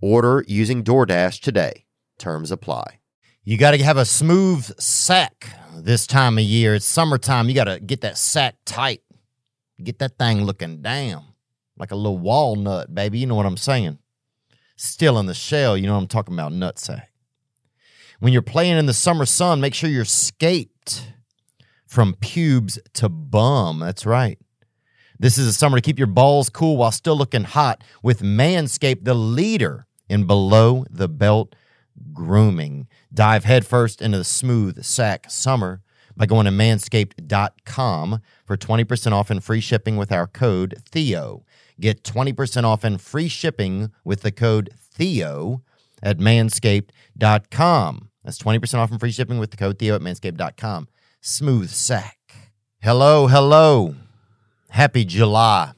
Order using DoorDash today. Terms apply. You got to have a smooth sack this time of year. It's summertime. You got to get that sack tight. Get that thing looking damn like a little walnut, baby. You know what I'm saying? Still in the shell. You know what I'm talking about? Nutsack. When you're playing in the summer sun, make sure you're scaped from pubes to bum. That's right. This is a summer to keep your balls cool while still looking hot with Manscaped, the leader in below the belt grooming. Dive headfirst into the smooth sack summer by going to manscaped.com for 20% off and free shipping with our code Theo. Get 20% off and free shipping with the code Theo at manscaped.com. That's 20% off and free shipping with the code Theo at manscaped.com. Smooth sack. Hello, hello. Happy July.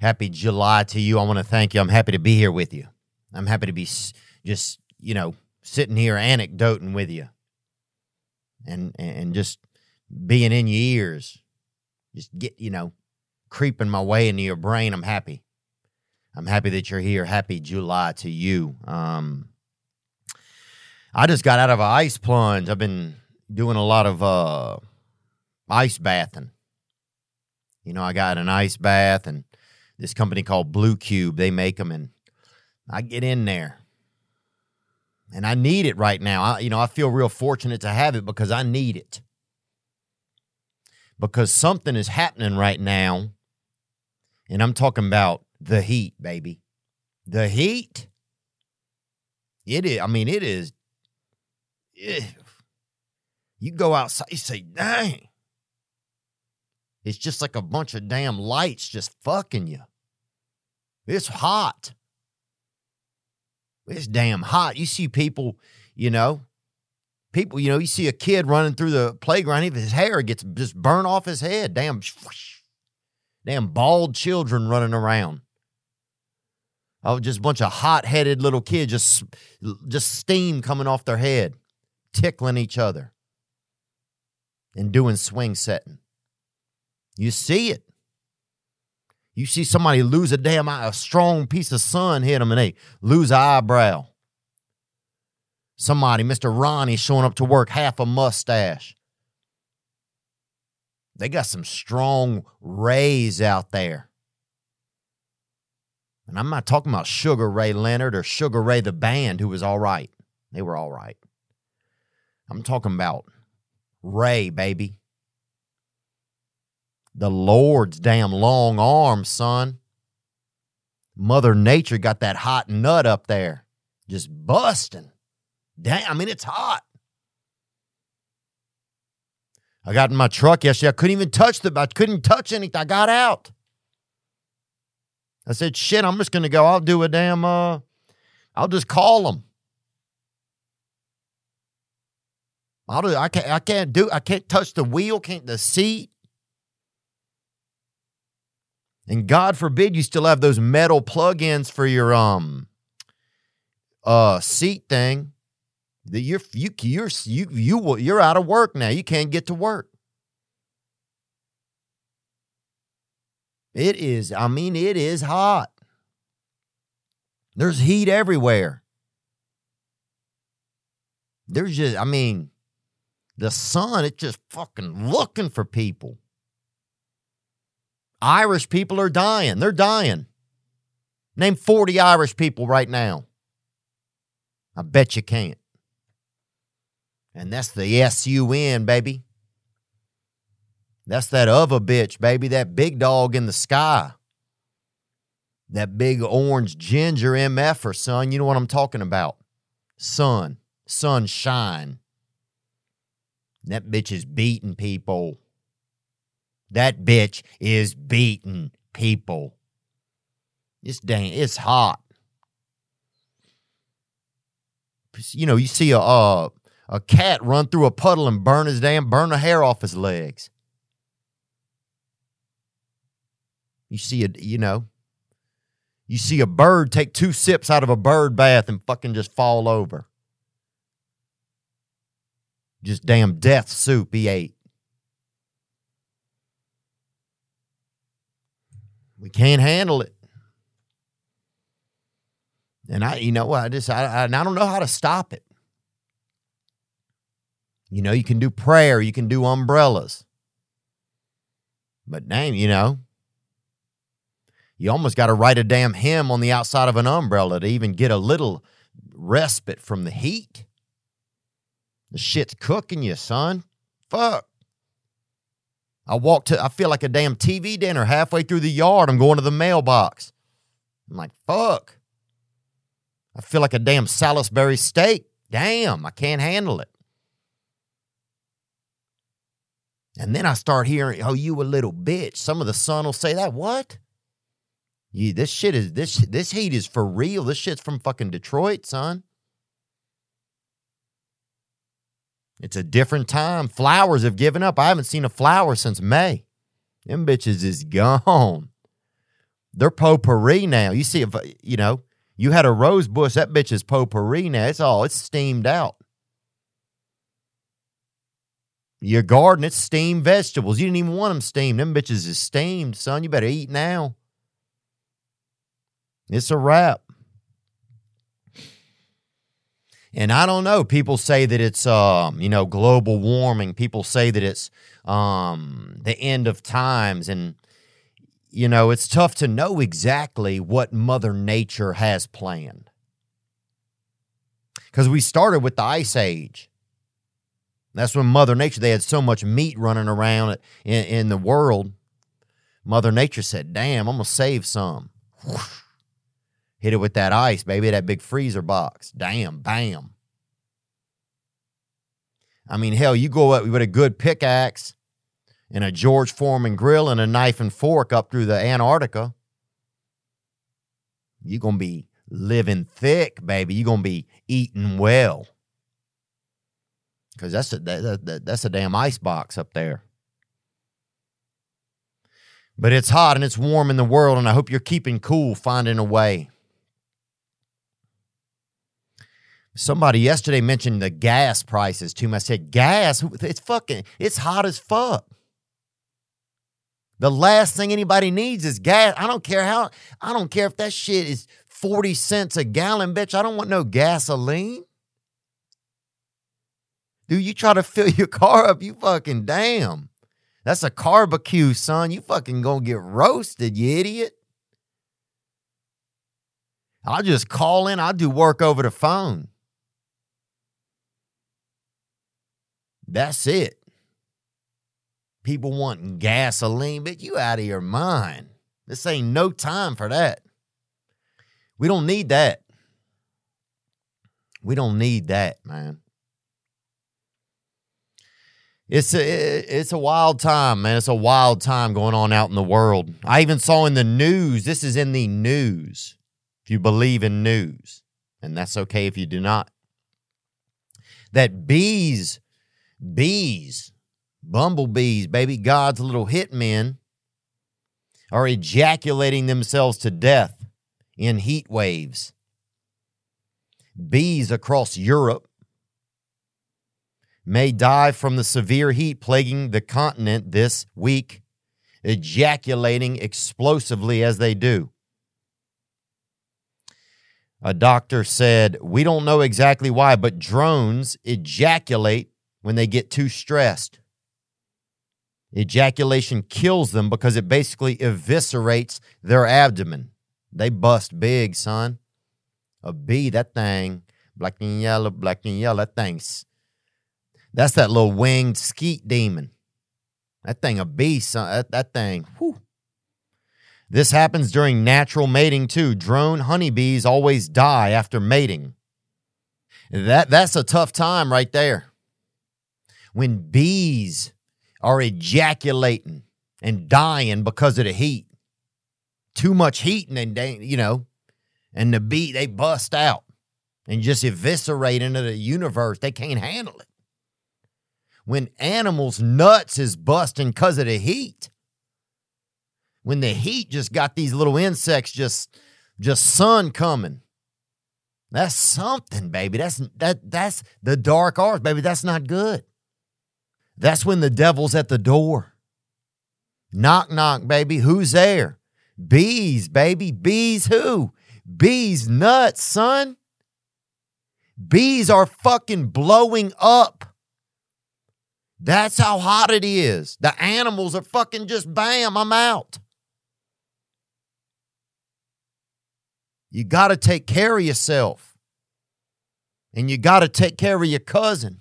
Happy July to you. I want to thank you. I'm happy to be here with you. I'm happy to be just, you know, sitting here anecdoting with you and and just being in your ears. Just get, you know, creeping my way into your brain. I'm happy. I'm happy that you're here. Happy July to you. Um I just got out of an ice plunge. I've been doing a lot of uh ice bathing. You know, I got an ice bath and this company called Blue Cube, they make them and I get in there. And I need it right now. I, you know, I feel real fortunate to have it because I need it. Because something is happening right now. And I'm talking about the heat, baby. The heat. It is, I mean, it is. You go outside, you say, dang. It's just like a bunch of damn lights just fucking you. It's hot. It's damn hot. You see people, you know, people, you know, you see a kid running through the playground, even his hair gets just burnt off his head. Damn, damn bald children running around. Oh, just a bunch of hot-headed little kids, just just steam coming off their head, tickling each other, and doing swing setting. You see it. You see somebody lose a damn eye, a strong piece of sun hit them and they lose an eyebrow. Somebody, Mr. Ronnie, showing up to work, half a mustache. They got some strong rays out there. And I'm not talking about Sugar Ray Leonard or Sugar Ray the band, who was all right. They were all right. I'm talking about Ray, baby the Lord's damn long arm, son. Mother Nature got that hot nut up there, just busting. Damn, I mean, it's hot. I got in my truck yesterday. I couldn't even touch the, I couldn't touch anything. I got out. I said, shit, I'm just going to go. I'll do a damn, uh, I'll just call them. I'll do, I can't, I can't do, I can't touch the wheel, can't the seat. And God forbid you still have those metal plug-ins for your um uh seat thing. That you're you you're you you will you're out of work now. You can't get to work. It is, I mean, it is hot. There's heat everywhere. There's just, I mean, the sun, it's just fucking looking for people. Irish people are dying. They're dying. Name 40 Irish people right now. I bet you can't. And that's the S U N, baby. That's that other bitch, baby, that big dog in the sky. That big orange ginger MFer, son. You know what I'm talking about. Sun, sunshine. That bitch is beating people. That bitch is beating people. It's dang, it's hot. You know, you see a uh, a cat run through a puddle and burn his damn burn the hair off his legs. You see a you know, you see a bird take two sips out of a bird bath and fucking just fall over. Just damn death soup he ate. We can't handle it. And I, you know, I just, I, I, I don't know how to stop it. You know, you can do prayer, you can do umbrellas. But damn, you know, you almost got to write a damn hymn on the outside of an umbrella to even get a little respite from the heat. The shit's cooking you, son. Fuck. I walk to, I feel like a damn TV dinner halfway through the yard. I'm going to the mailbox. I'm like, fuck. I feel like a damn Salisbury steak. Damn, I can't handle it. And then I start hearing, oh, you a little bitch. Some of the sun will say that. What? You, this shit is this this heat is for real. This shit's from fucking Detroit, son. It's a different time. Flowers have given up. I haven't seen a flower since May. Them bitches is gone. They're potpourri now. You see, if uh, you know, you had a rose bush, that bitch is potpourri now. It's all it's steamed out. Your garden, it's steamed vegetables. You didn't even want them steamed. Them bitches is steamed, son. You better eat now. It's a wrap. And I don't know. People say that it's, um, you know, global warming. People say that it's um, the end of times. And, you know, it's tough to know exactly what Mother Nature has planned. Because we started with the Ice Age. That's when Mother Nature, they had so much meat running around in, in the world. Mother Nature said, damn, I'm to save some. Whoosh Hit it with that ice, baby, that big freezer box. Damn, bam. I mean, hell, you go up with a good pickaxe and a George Foreman grill and a knife and fork up through the Antarctica. You're going to be living thick, baby. You're going to be eating well. Because that's a, that, that, that's a damn ice box up there. But it's hot and it's warm in the world, and I hope you're keeping cool, finding a way. Somebody yesterday mentioned the gas prices to me. I said, gas, it's fucking, it's hot as fuck. The last thing anybody needs is gas. I don't care how, I don't care if that shit is 40 cents a gallon, bitch. I don't want no gasoline. Dude, you try to fill your car up, you fucking damn. That's a barbecue, son. You fucking gonna get roasted, you idiot. I'll just call in, I'll do work over the phone. That's it. People wanting gasoline, but you out of your mind. This ain't no time for that. We don't need that. We don't need that, man. It's a it's a wild time, man. It's a wild time going on out in the world. I even saw in the news. This is in the news. If you believe in news, and that's okay if you do not. That bees Bees, bumblebees, baby, God's little hitmen, are ejaculating themselves to death in heat waves. Bees across Europe may die from the severe heat plaguing the continent this week, ejaculating explosively as they do. A doctor said, We don't know exactly why, but drones ejaculate when they get too stressed. Ejaculation kills them because it basically eviscerates their abdomen. They bust big, son. A bee, that thing Black and yellow, black and yellow. That thing's that's that little winged skeet demon. That thing a beast. son. That, that thing. Whew. This happens during natural mating too. Drone honeybees always die after mating. That that's a tough time right there. When bees are ejaculating and dying because of the heat. Too much heat and they, you know, and the bee they bust out and just eviscerate into the universe. They can't handle it. When animals' nuts is busting because of the heat. When the heat just got these little insects just just sun coming. That's something, baby. That's that that's the dark arts, baby. That's not good. That's when the devil's at the door. Knock, knock, baby. Who's there? Bees, baby. Bees who? Bees nuts, son. Bees are fucking blowing up. That's how hot it is. The animals are fucking just bam, I'm out. You got to take care of yourself. And you got to take care of your cousin.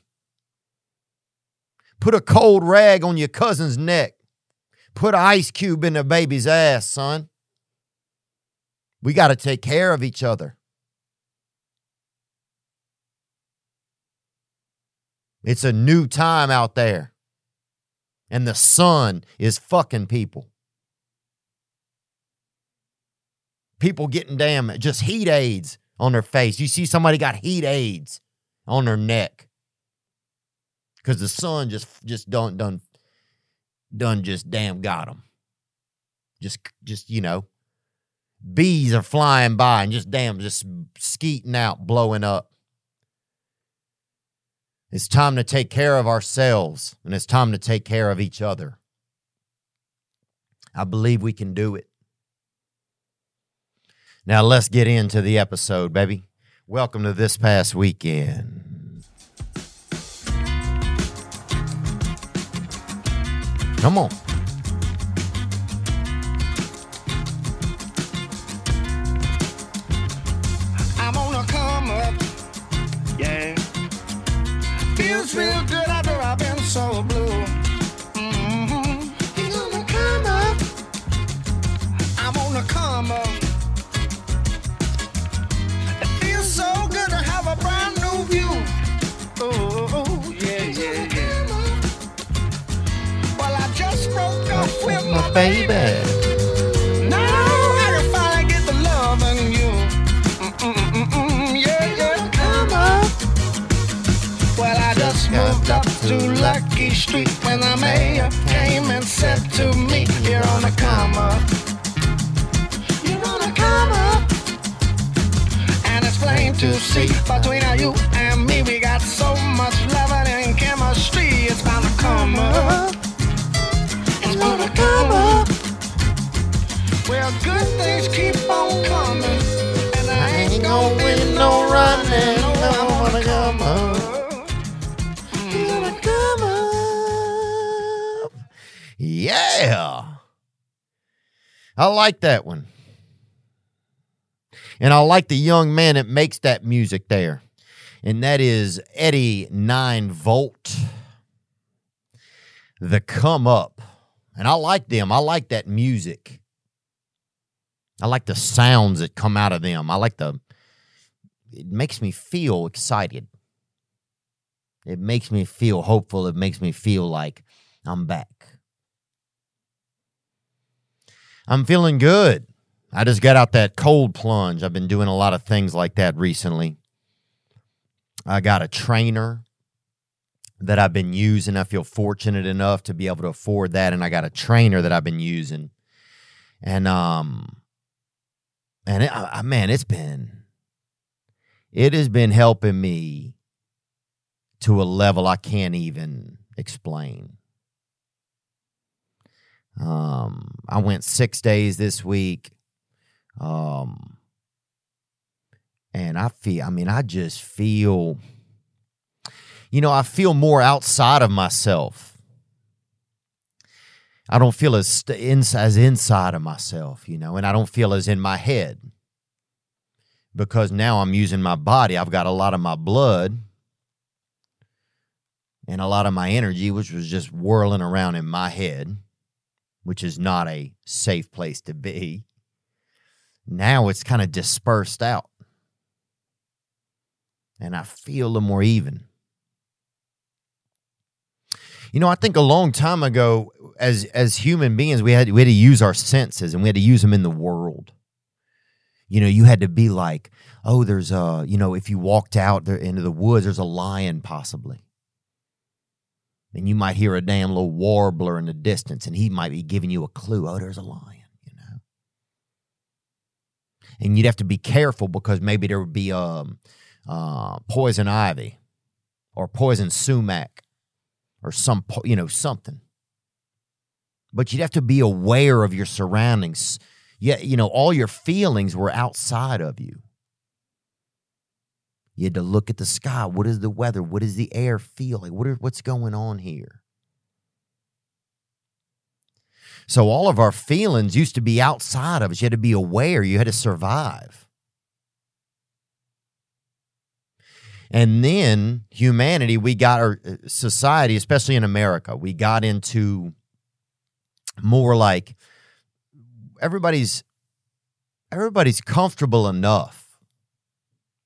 Put a cold rag on your cousin's neck. Put an ice cube in the baby's ass, son. We got to take care of each other. It's a new time out there. And the sun is fucking people. People getting damn just heat aids on their face. You see somebody got heat aids on their neck. Cause the sun just just done done done just damn got them. Just just you know, bees are flying by and just damn just skeeting out, blowing up. It's time to take care of ourselves and it's time to take care of each other. I believe we can do it. Now let's get into the episode, baby. Welcome to this past weekend. Come on. I'm gonna come up. Yeah. Feels real good after I've been so blue. And I like the young man that makes that music there. And that is Eddie 9 Volt. The Come Up. And I like them. I like that music. I like the sounds that come out of them. I like the it makes me feel excited. It makes me feel hopeful. It makes me feel like I'm back. I'm feeling good. I just got out that cold plunge. I've been doing a lot of things like that recently. I got a trainer that I've been using. I feel fortunate enough to be able to afford that and I got a trainer that I've been using. And um and it, I, man, it's been it has been helping me to a level I can't even explain. Um, I went six days this week. Um, and I feel, I mean, I just feel, you know, I feel more outside of myself. I don't feel as ins- as inside of myself, you know, and I don't feel as in my head. because now I'm using my body. I've got a lot of my blood and a lot of my energy, which was just whirling around in my head, which is not a safe place to be. Now it's kind of dispersed out. And I feel little more even. You know, I think a long time ago, as as human beings, we had we had to use our senses and we had to use them in the world. You know, you had to be like, oh, there's a, you know, if you walked out there into the woods, there's a lion possibly. And you might hear a damn little warbler in the distance, and he might be giving you a clue. Oh, there's a lion. And you'd have to be careful because maybe there would be um, uh, poison ivy or poison sumac or some, po- you know, something. But you'd have to be aware of your surroundings. Yeah, you know, all your feelings were outside of you. You had to look at the sky. What is the weather? What does the air feel like? What are, what's going on here? So all of our feelings used to be outside of us. You had to be aware. You had to survive. And then humanity, we got our uh, society, especially in America, we got into more like everybody's everybody's comfortable enough.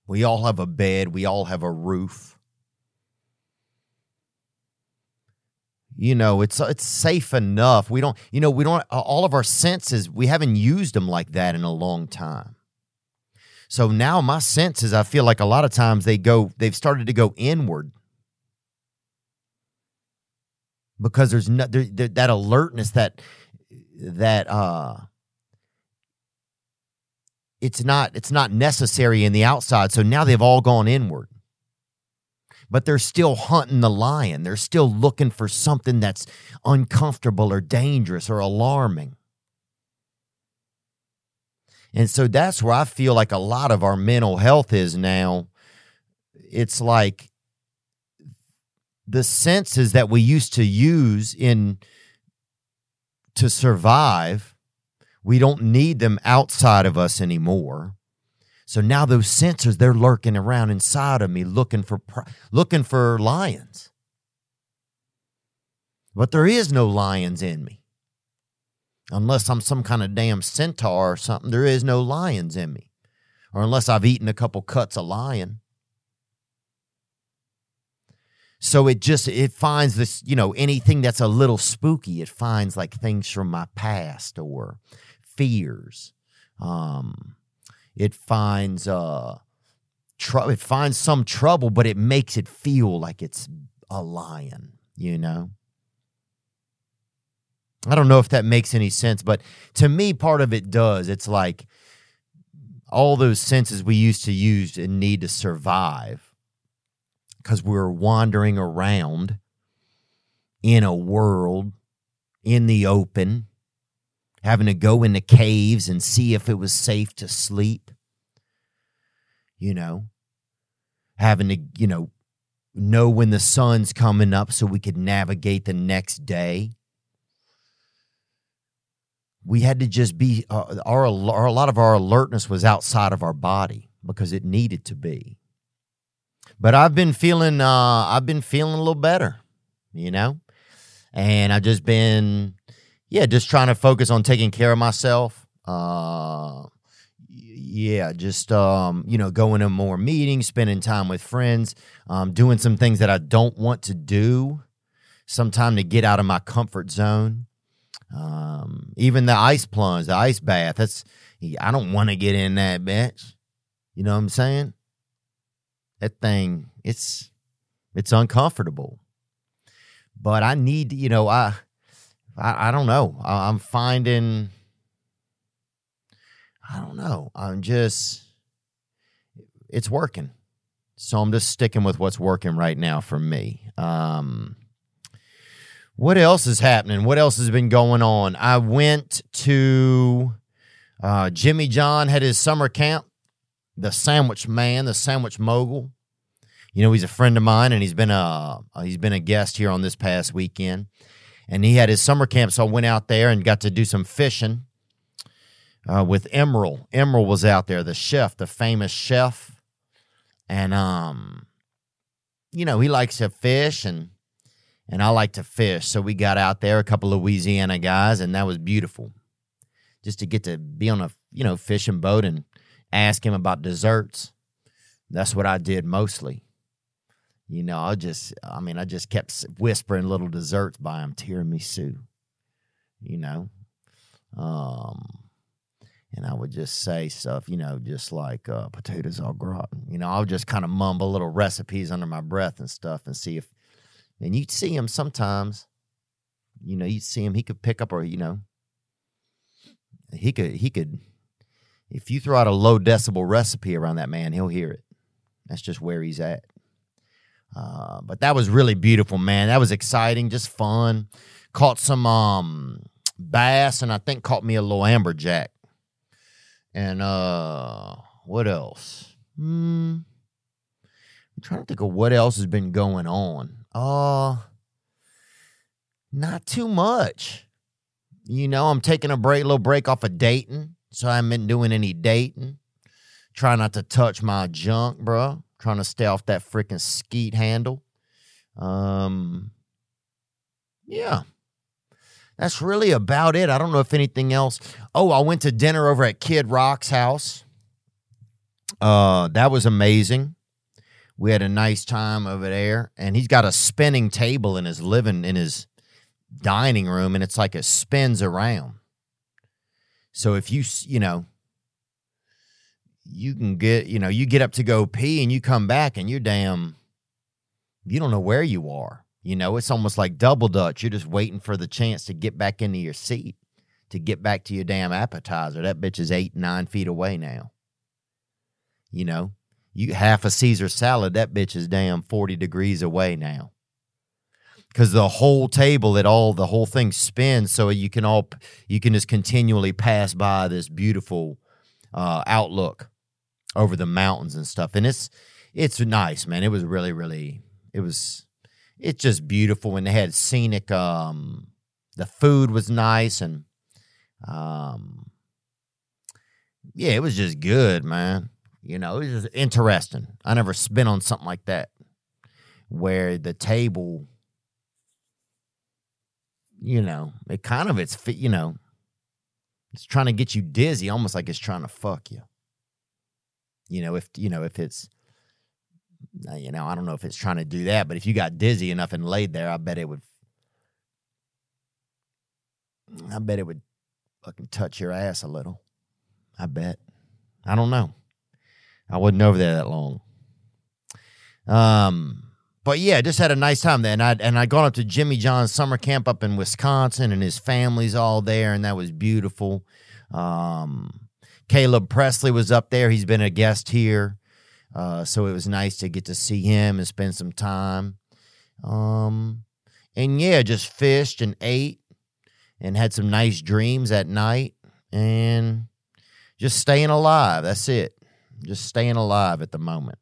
We all have a bed, we all have a roof. You know, it's it's safe enough. We don't, you know, we don't all of our senses, we haven't used them like that in a long time. So now my senses, I feel like a lot of times they go, they've started to go inward because there's no, there, there, that alertness that that uh it's not it's not necessary in the outside so now they've all gone inward but they're still hunting the lion. They're still looking for something that's uncomfortable or dangerous or alarming. And so that's where i feel like a lot of our mental health is now. It's like the senses that we used to use in to survive we don't need them outside of us anymore so now those sensors they're lurking around inside of me looking for looking for lions. But there is no lions in me. Unless i'm some kind of damn centaur or something there is no lions in me. Or unless i've eaten a couple cuts of lion. So it just it finds this, you know, anything that's a little spooky, it finds like things from my past or fears. Um it finds uh tr- it finds some trouble, but it makes it feel like it's a lion, you know. I don't know if that makes any sense, but to me, part of it does. It's like all those senses we used to use and need to survive because we're wandering around in a world in the open, having to go into caves and see if it was safe to sleep. You know, having to, you know, know when the sun's coming up so we could navigate the next day. We had to just be, uh, our, our, a lot of our alertness was outside of our body because it needed to be but I've been feeling uh I've been feeling a little better, you know? And I've just been yeah, just trying to focus on taking care of myself. Uh yeah, just um, you know, going to more meetings, spending time with friends, um, doing some things that I don't want to do, some time to get out of my comfort zone. Um, even the ice plunge, the ice bath, that's I don't want to get in that bitch. You know what I'm saying? that thing it's it's uncomfortable but i need you know i i, I don't know. I, i'm finding i don't know. I'm just it's working. So i'm just sticking with what's working right now for me. Um what else is happening? What else has been going on? I went to uh, jimmy john had his summer camp. The sandwich man, the sandwich mogul. You know, he's a friend of mine, and he's been a he's been a guest here on this past weekend. And he had his summer camp, so I went out there and got to do some fishing. uh, with Emeril. Emeril was out there, the chef, the famous chef, and um, you know he likes to fish and and I like to fish, so we got out there, a couple of Louisiana guys, and that was beautiful, just to get to be on a you know fishing boat and ask him about desserts. That's what I did mostly. You know, I just, I mean, I just kept whispering little desserts by him, tiramisu. You know, um, and I would just say stuff, you know, just like uh, potatoes au gratin. You know, I'll just kind of mumble little recipes under my breath and stuff, and see if, and you'd see him sometimes. You know, you'd see him. He could pick up, or you know, he could, he could. If you throw out a low decibel recipe around that man, he'll hear it. That's just where he's at. Uh, but that was really beautiful, man. That was exciting, just fun. Caught some um, bass, and I think caught me a little amberjack. And uh, what else? Hmm. I'm trying to think of what else has been going on. Uh, not too much. You know, I'm taking a break, little break off of dating, so I haven't been doing any dating. Try not to touch my junk, bro. Trying to stay off that freaking skeet handle. Um, yeah, that's really about it. I don't know if anything else. Oh, I went to dinner over at Kid Rock's house. Uh, that was amazing. We had a nice time over there, and he's got a spinning table in his living in his dining room, and it's like it spins around. So if you you know you can get you know you get up to go pee and you come back and you're damn you don't know where you are you know? It's almost like double dutch. You're just waiting for the chance to get back into your seat to get back to your damn appetizer. That bitch is eight nine feet away now you know? You half a caesar salad that bitch is damn 40 degrees away now. Because the whole table it all the whole thing spins so you can all you can just continually pass by this beautiful uh, outlook over the mountains and stuff. And it's it's nice, man. It was really, really it was it's just beautiful and they had scenic um the food was nice and um yeah, it was just good, man. You know, it was interesting. I never spent on something like that where the table you know, it kind of it's you know, it's trying to get you dizzy, almost like it's trying to fuck you. You know, if you know if it's uh, you know, I don't know if it's trying to do that, but if you got dizzy enough and laid there, I bet it would. I bet it would fucking touch your ass a little. I bet. I don't know. I wasn't over there that long. Um, but yeah, just had a nice time there, and I and I gone up to Jimmy John's summer camp up in Wisconsin, and his family's all there, and that was beautiful. Um, Caleb Pressley was up there. He's been a guest here. Uh, so it was nice to get to see him and spend some time. Um, and yeah, just fished and ate and had some nice dreams at night and just staying alive. That's it. Just staying alive at the moment.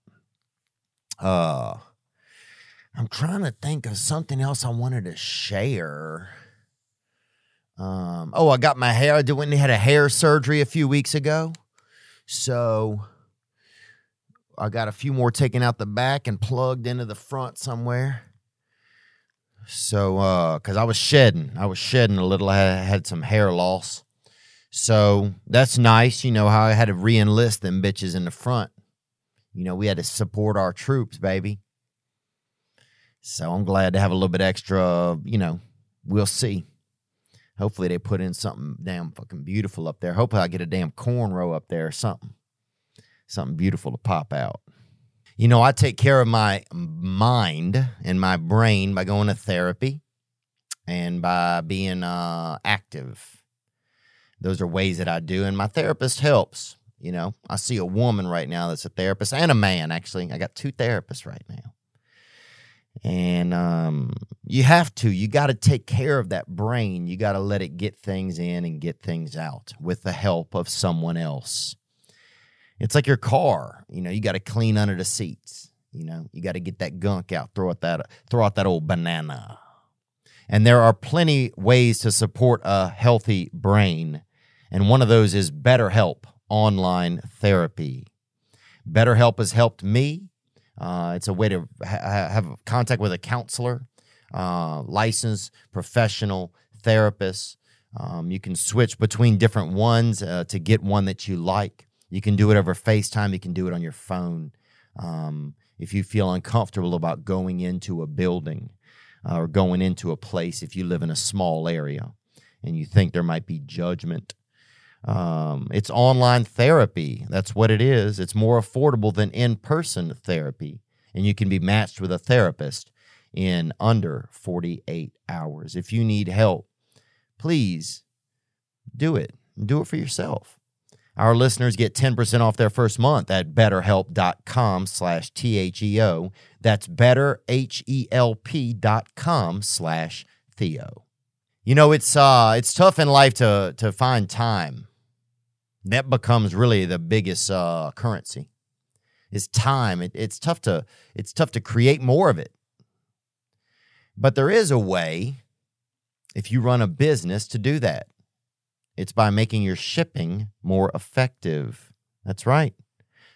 Uh, I'm trying to think of something else I wanted to share. Um, oh, I got my hair. I did and had a hair surgery a few weeks ago. So I got a few more taken out the back and plugged into the front somewhere. So, uh, cause I was shedding, I was shedding a little. I had, had some hair loss. So that's nice. You know how I had to re-enlist them bitches in the front. You know, we had to support our troops, baby. So I'm glad to have a little bit extra, you know, we'll see. Hopefully they put in something damn fucking beautiful up there. Hopefully I get a damn corn row up there or something. Something beautiful to pop out. You know, I take care of my mind and my brain by going to therapy and by being uh, active. Those are ways that I do. And my therapist helps. You know, I see a woman right now that's a therapist and a man, actually. I got two therapists right now and um, you have to you got to take care of that brain you got to let it get things in and get things out with the help of someone else it's like your car you know you got to clean under the seats you know you got to get that gunk out throw out that throw out that old banana and there are plenty ways to support a healthy brain And one of those is BetterHelp online therapy. BetterHelp has helped me. Uh, it's a way to ha- have contact with a counselor, uh, licensed professional therapist. Um, you can switch between different ones uh, to get one that you like. You can do it over FaceTime. You can do it on your phone. Um, if you feel uncomfortable about going into a building uh, or going into a place, if you live in a small area and you think there might be judgment, um, it's online therapy. That's what it is. It's more affordable than in person therapy. And you can be matched with a therapist in under 48 hours. If you need help, please do it. Do it for yourself. Our listeners get 10% off their first month at betterhelp.com slash T-H-E-O. That's betterhelp.com slash Theo. You know, it's uh it's tough in life to to find time. That becomes really the biggest uh currency. Is time. It, it's tough to it's tough to create more of it. But there is a way if you run a business to do that. It's by making your shipping more effective. That's right.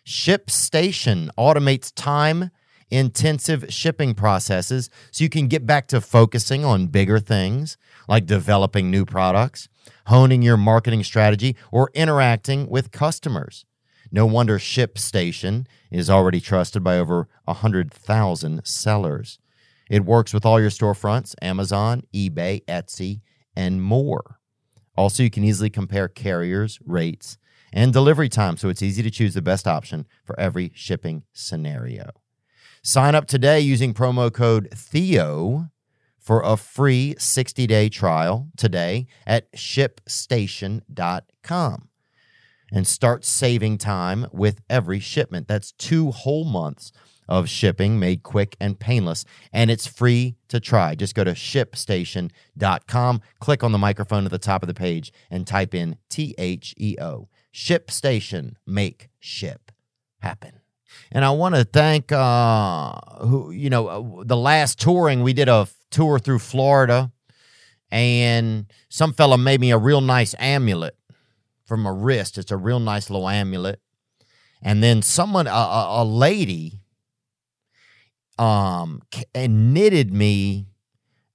ShipStation automates time intensive shipping processes so you can get back to focusing on bigger things like developing new products, honing your marketing strategy, or interacting with customers. No wonder ShipStation is already trusted by over 100,000 sellers. It works with all your storefronts, Amazon, eBay, Etsy, and more. Also, you can easily compare carriers, rates, and delivery time, so it's easy to choose the best option for every shipping scenario. Sign up today using promo code THEO for a free 60 day trial today at shipstation.com and start saving time with every shipment. That's two whole months of shipping made quick and painless, and it's free to try. Just go to shipstation.com, click on the microphone at the top of the page, and type in T H E O. ShipStation, make ship happen. And I want to thank, uh, who you know, uh, the last touring we did a tour through Florida, and some fella made me a real nice amulet from my wrist. It's a real nice little amulet. And then someone, a, a, a lady, um, and knitted me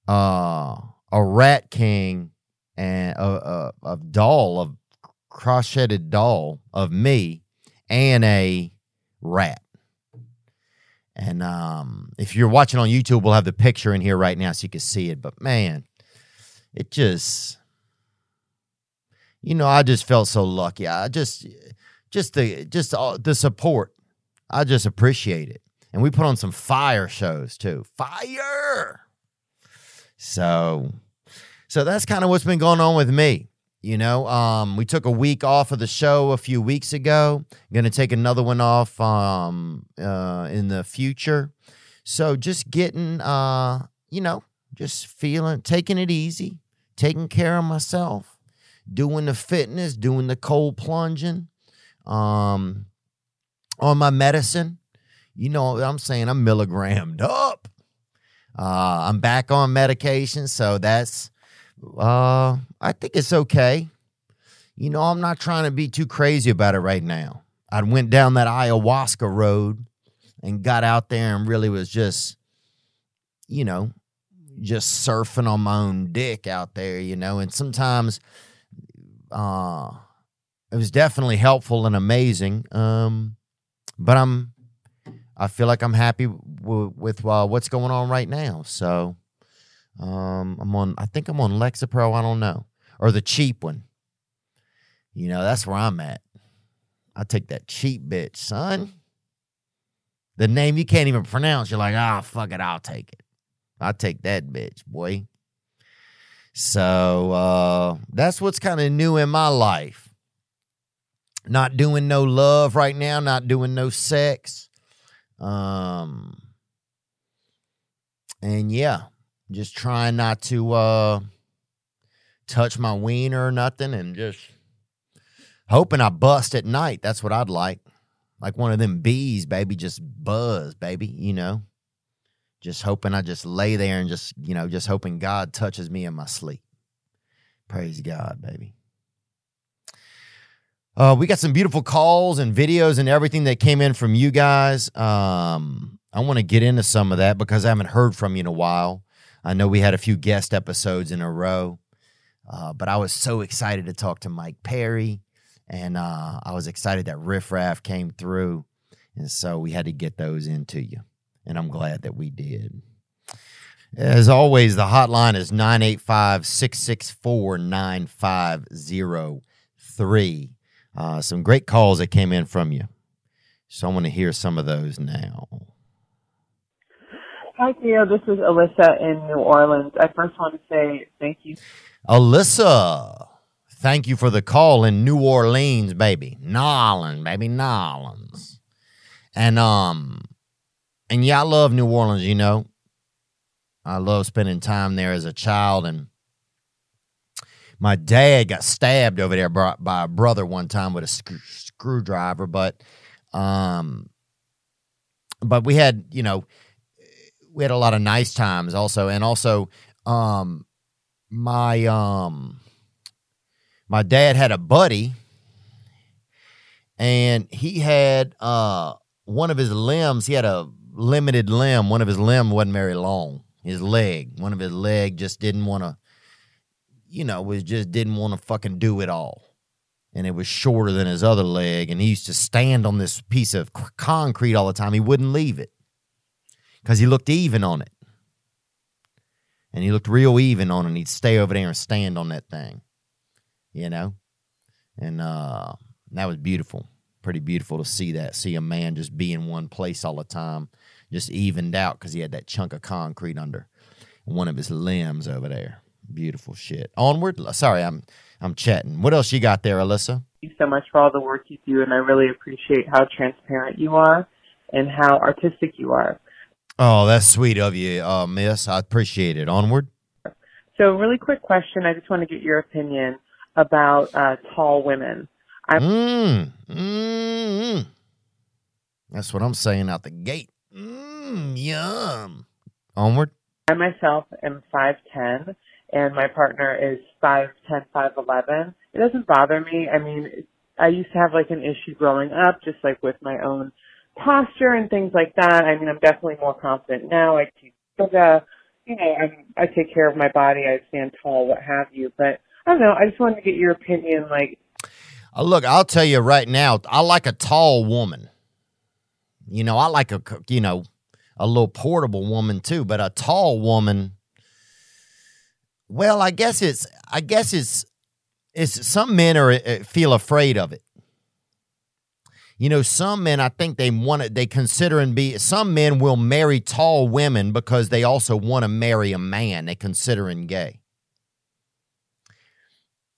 uh, a rat king and a, a, a doll, a crocheted doll of me and a rat. And um, if you're watching on YouTube, we'll have the picture in here right now so you can see it. But man, it just, you know, I just felt so lucky. I just, just the, just all, the support. I just appreciate it. And we put on some fire shows too. Fire. So, so that's kind of what's been going on with me. You know, um, we took a week off of the show a few weeks ago. Going to take another one off um, uh, in the future. So just getting, uh, you know, just feeling, taking it easy, taking care of myself, doing the fitness, doing the cold plunging, um, on my medicine. You know I'm saying? I'm milligrammed up. Uh, I'm back on medication, so that's uh, I think it's okay. You know, I'm not trying to be too crazy about it right now. I went down that ayahuasca road and got out there and really was just, you know, just surfing on my own dick out there, you know, and sometimes uh it was definitely helpful and amazing. Um but I'm I feel like I'm happy w- with uh, what's going on right now. So um, I'm on. I think I'm on Lexapro. I don't know, or the cheap one. You know, that's where I'm at. I take that cheap bitch, son. The name you can't even pronounce. You're like, ah, oh, fuck it, I'll take it. I'll take that bitch, boy. So uh, that's what's kind of new in my life. Not doing no love right now. Not doing no sex. Um, and yeah, just trying not to uh touch my wiener or nothing and just hoping I bust at night. That's what I'd like. Like one of them bees, baby, just buzz, baby, you know. Just hoping I just lay there and just, you know, just hoping God touches me in my sleep. Praise God, baby. Uh, we got some beautiful calls and videos and everything that came in from you guys. Um, I want to get into some of that because I haven't heard from you in a while. I know we had a few guest episodes in a row, uh, but I was so excited to talk to Mike Perry, and uh, I was excited that Riff Raff came through, and so we had to get those into you, and I'm glad that we did. As always, the hotline is 985 664 9503. Uh, some great calls that came in from you. So I want to hear some of those now. Hi, Theo. This is Alyssa in New Orleans. I first want to say thank you. Alyssa, thank you for the call in New Orleans, baby. Nolans, baby, Nolans. And um and yeah, I love New Orleans, you know. I love spending time there as a child and my dad got stabbed over there by, a brother one time with a screw, screwdriver, but um but we had, you know, we had a lot of nice times also and also um my um my dad had a buddy and he had uh one of his limbs he had a limited limb. One of his limb wasn't very long. His leg one of his leg just didn't want to you know was just didn't want to fucking do it all. And it was shorter than his other leg and he used to stand on this piece of concrete all the time. He wouldn't leave it because he looked even on it and he looked real even on it. And he'd stay over there and stand on that thing, you know. And uh, that was beautiful, pretty beautiful to see that. See a man just be in one place all the time, just evened out because he had that chunk of concrete under one of his limbs over there. Beautiful shit. Onward. Sorry, I'm I'm chatting. What else you got there, Alyssa? Thank you so much for all the work you do, and I really appreciate how transparent you are and how artistic you are. Oh, that's sweet of you, uh, Miss. I appreciate it. Onward. So, really quick question. I just want to get your opinion about uh, tall women. I'm Mm, mm, mm. That's what I'm saying out the gate. Mmm, yum. Onward. I myself am 5'10 and my partner is 5'10, 5'11. It doesn't bother me. I mean, I used to have like an issue growing up, just like with my own posture and things like that. I mean, I'm definitely more confident now. I teach yoga, you know, I'm, I take care of my body. I stand tall, what have you. But I don't know. I just wanted to get your opinion. Like, Uh, look, I'll tell you right now, I like a tall woman. You know, I like a, you know, a little portable woman too, but a tall woman. Well, I guess it's, I guess it's, it's some men are uh, feel afraid of it. You know, some men, I think they want to, they consider and be, some men will marry tall women because they also want to marry a man they considering gay.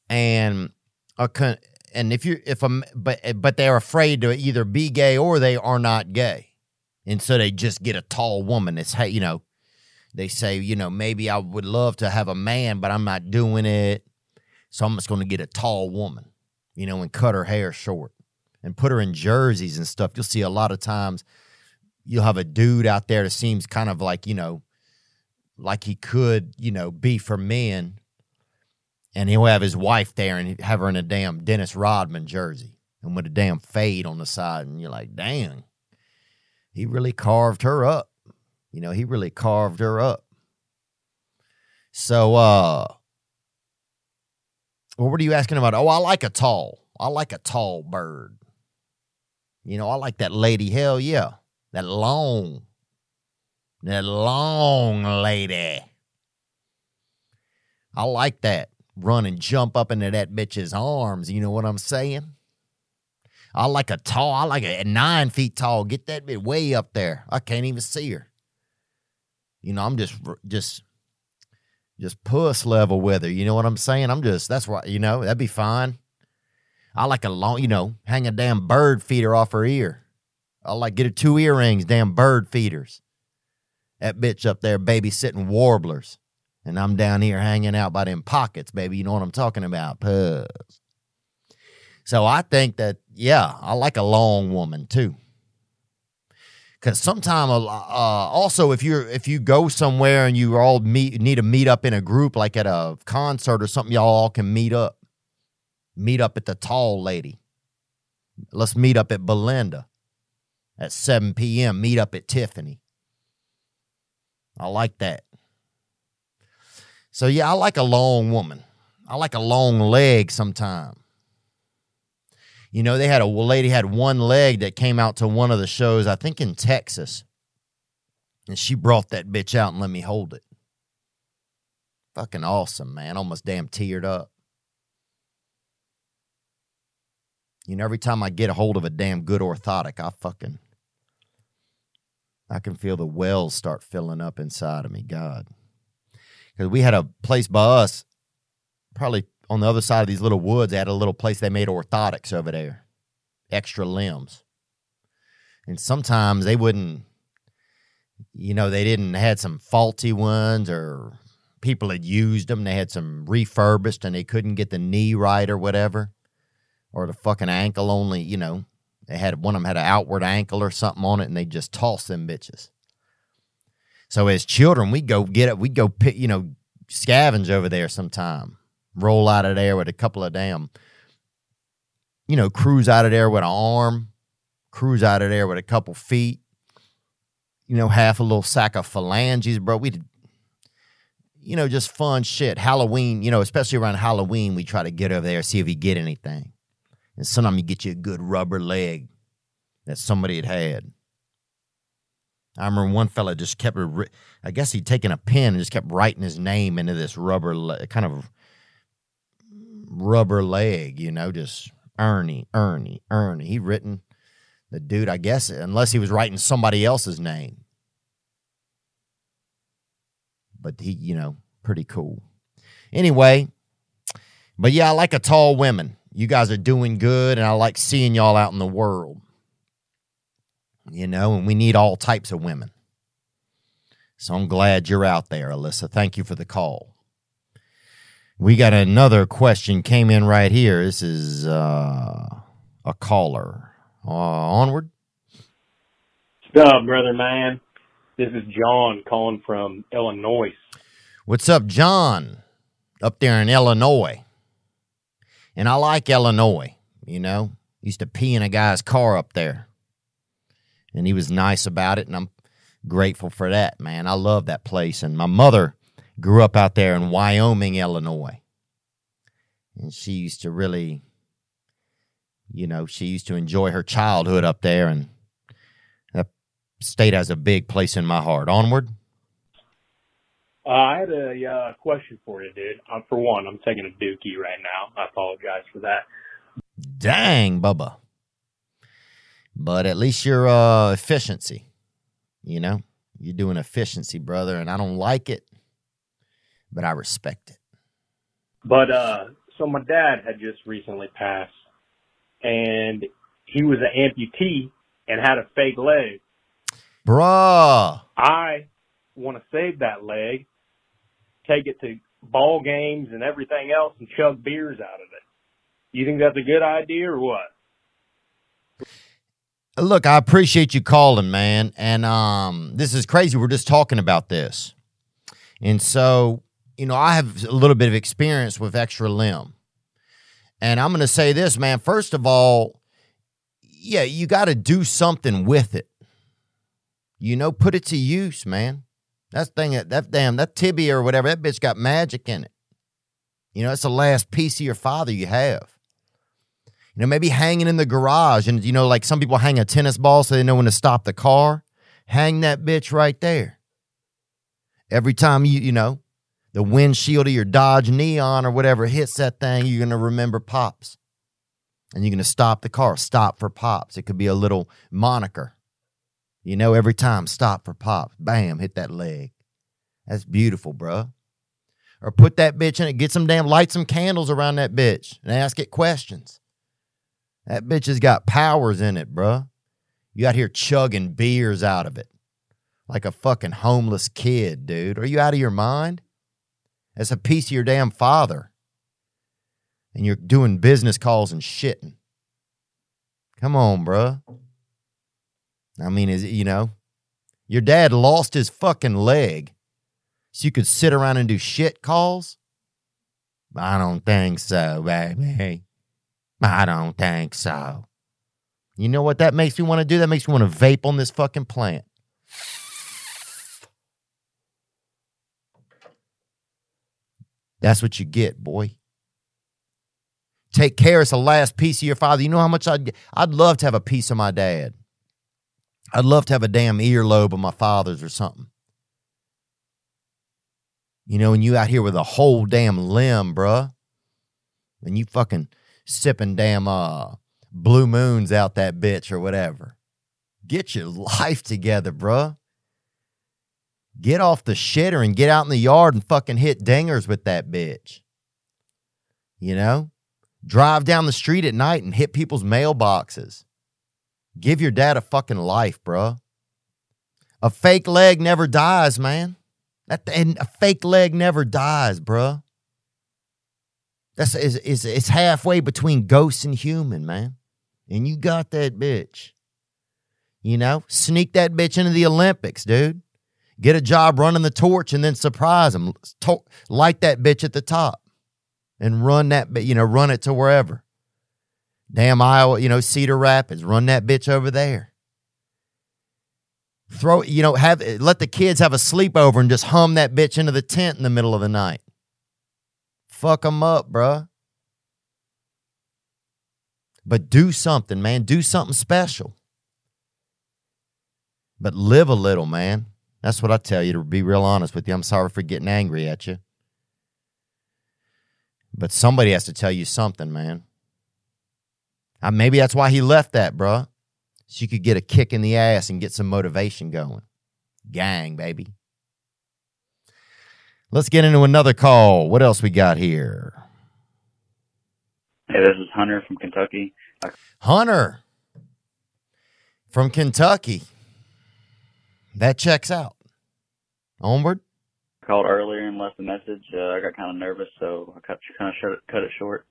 And a, con- and if you, if a, but, but they're afraid to either be gay or they are not gay. And so they just get a tall woman that's, hey, you know, they say, you know, maybe I would love to have a man, but I'm not doing it. So I'm just going to get a tall woman, you know, and cut her hair short and put her in jerseys and stuff. You'll see a lot of times you'll have a dude out there that seems kind of like, you know, like he could, you know, be for men. And he'll have his wife there and have her in a damn Dennis Rodman jersey and with a damn fade on the side. And you're like, damn, he really carved her up. You know, he really carved her up. So, uh, well, what are you asking about? Oh, I like a tall. I like a tall bird. You know, I like that lady. Hell yeah. That long, that long lady. I like that. Run and jump up into that bitch's arms. You know what I'm saying? I like a tall, I like a nine feet tall. Get that bit way up there. I can't even see her. You know, I'm just, just, just puss level with her. You know what I'm saying? I'm just, that's right. You know, that'd be fine. I like a long, you know, hang a damn bird feeder off her ear. I like get her two earrings, damn bird feeders. That bitch up there babysitting warblers. And I'm down here hanging out by them pockets, baby. You know what I'm talking about? Puss. So I think that, yeah, I like a long woman too. Cause sometimes, uh, also if you're if you go somewhere and you all meet need to meet up in a group like at a concert or something, y'all all can meet up, meet up at the tall lady. Let's meet up at Belinda at 7 p.m. Meet up at Tiffany. I like that. So yeah, I like a long woman. I like a long leg sometime. You know, they had a lady had one leg that came out to one of the shows, I think in Texas. And she brought that bitch out and let me hold it. Fucking awesome, man. Almost damn teared up. You know, every time I get a hold of a damn good orthotic, I fucking I can feel the wells start filling up inside of me. God. Because we had a place by us, probably on the other side of these little woods, they had a little place they made orthotics over there, extra limbs. And sometimes they wouldn't, you know, they didn't, had some faulty ones or people had used them. They had some refurbished and they couldn't get the knee right or whatever, or the fucking ankle only, you know, they had one of them had an outward ankle or something on it, and they just tossed them bitches. So as children, we go get it. We go pick, you know, scavenge over there sometime. Roll out of there with a couple of damn, you know, cruise out of there with an arm, cruise out of there with a couple feet. You know, half a little sack of phalanges, bro. We did, you know, just fun shit. Halloween, you know, especially around Halloween, we try to get over there see if we get anything. And sometimes you get you a good rubber leg that somebody had had. I remember one fella just kept, I guess he'd taken a pen and just kept writing his name into this rubber, kind of rubber leg, you know, just Ernie, Ernie, Ernie. He'd written the dude, I guess, unless he was writing somebody else's name. But he, you know, pretty cool. Anyway, but yeah, I like a tall women. You guys are doing good, and I like seeing y'all out in the world. You know, and we need all types of women. So I'm glad you're out there, Alyssa. Thank you for the call. We got another question came in right here. This is uh, a caller. Uh, onward. What's up, brother man? This is John calling from Illinois. What's up, John? Up there in Illinois. And I like Illinois, you know. Used to pee in a guy's car up there. And he was nice about it, and I'm grateful for that, man. I love that place. And my mother grew up out there in Wyoming, Illinois. And she used to really, you know, she used to enjoy her childhood up there, and that state has a big place in my heart. Onward. Uh, I had a uh, question for you, dude. Uh, for one, I'm taking a dookie right now. I apologize for that. Dang, Bubba. But at least your uh, efficiency, you know, you're doing efficiency, brother, and I don't like it, but I respect it. But uh, so my dad had just recently passed, and he was an amputee and had a fake leg. Bruh. I want to save that leg take it to ball games and everything else and chug beers out of it. You think that's a good idea or what? Look, I appreciate you calling, man. And um, this is crazy. We're just talking about this. And so, you know, I have a little bit of experience with extra limb. And I'm going to say this, man. First of all, yeah, you got to do something with it. You know, put it to use, man. That thing, that damn, that tibia or whatever, that bitch got magic in it. You know, it's the last piece of your father you have. You know, maybe hanging in the garage, and you know, like some people hang a tennis ball so they know when to stop the car. Hang that bitch right there. Every time you, you know, the windshield of your Dodge Neon or whatever hits that thing, you're gonna remember pops, and you're gonna stop the car. Stop for pops. It could be a little moniker. You know, every time, stop for pops. Bam, hit that leg. That's beautiful, bruh. Or put that bitch in it, get some damn, light some candles around that bitch and ask it questions. That bitch has got powers in it, bruh. You out here chugging beers out of it like a fucking homeless kid, dude. Are you out of your mind? That's a piece of your damn father. And you're doing business calls and shitting. Come on, bruh. I mean, is you know, your dad lost his fucking leg so you could sit around and do shit calls? I don't think so, baby. I don't think so. You know what that makes me want to do? That makes me want to vape on this fucking plant. That's what you get, boy. Take care. It's the last piece of your father. You know how much I'd I'd love to have a piece of my dad. I'd love to have a damn earlobe of my father's or something. You know, and you out here with a whole damn limb, bruh. And you fucking sipping damn uh blue moons out that bitch or whatever. Get your life together, bruh. Get off the shitter and get out in the yard and fucking hit dingers with that bitch. You know? Drive down the street at night and hit people's mailboxes. Give your dad a fucking life, bruh. A fake leg never dies, man. That and a fake leg never dies, bruh. That's is is it's halfway between ghost and human, man. And you got that bitch. You know, sneak that bitch into the Olympics, dude. Get a job running the torch and then surprise them. Light that bitch at the top and run that, you know, run it to wherever. Damn Iowa, you know, Cedar Rapids, run that bitch over there. Throw, you know, have let the kids have a sleepover and just hum that bitch into the tent in the middle of the night. Fuck them up, bruh. But do something, man. Do something special. But live a little, man. That's what I tell you to be real honest with you. I'm sorry for getting angry at you. But somebody has to tell you something, man. Uh, maybe that's why he left that, bruh. So you could get a kick in the ass and get some motivation going. Gang, baby. Let's get into another call. What else we got here? Hey, this is Hunter from Kentucky. Hunter from Kentucky. That checks out. Onward. Called earlier and left a message. Uh, I got kind of nervous, so I cut kind of short, cut it short.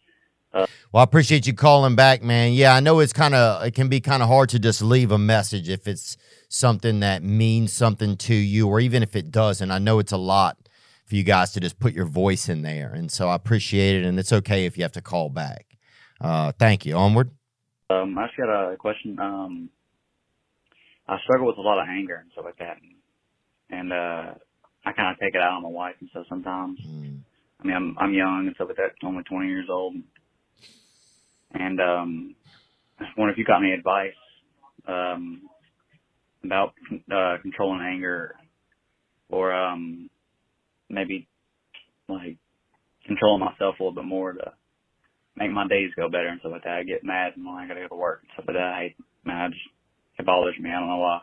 Well, I appreciate you calling back, man. Yeah, I know it's kind of it can be kind of hard to just leave a message if it's something that means something to you, or even if it doesn't. I know it's a lot for you guys to just put your voice in there, and so I appreciate it. And it's okay if you have to call back. Uh, thank you. Onward. Um, I just got a question. Um, I struggle with a lot of anger and stuff like that, and uh, I kind of take it out on my wife and stuff sometimes. Mm. I mean, I'm I'm young and stuff like that, only 20 years old, and um, I wonder if you got any advice um, about uh, controlling anger, or um, maybe like controlling myself a little bit more to make my days go better and stuff like that. I get mad when I gotta go to work and stuff like that. I hate, man, I just it bothers me. I don't know why,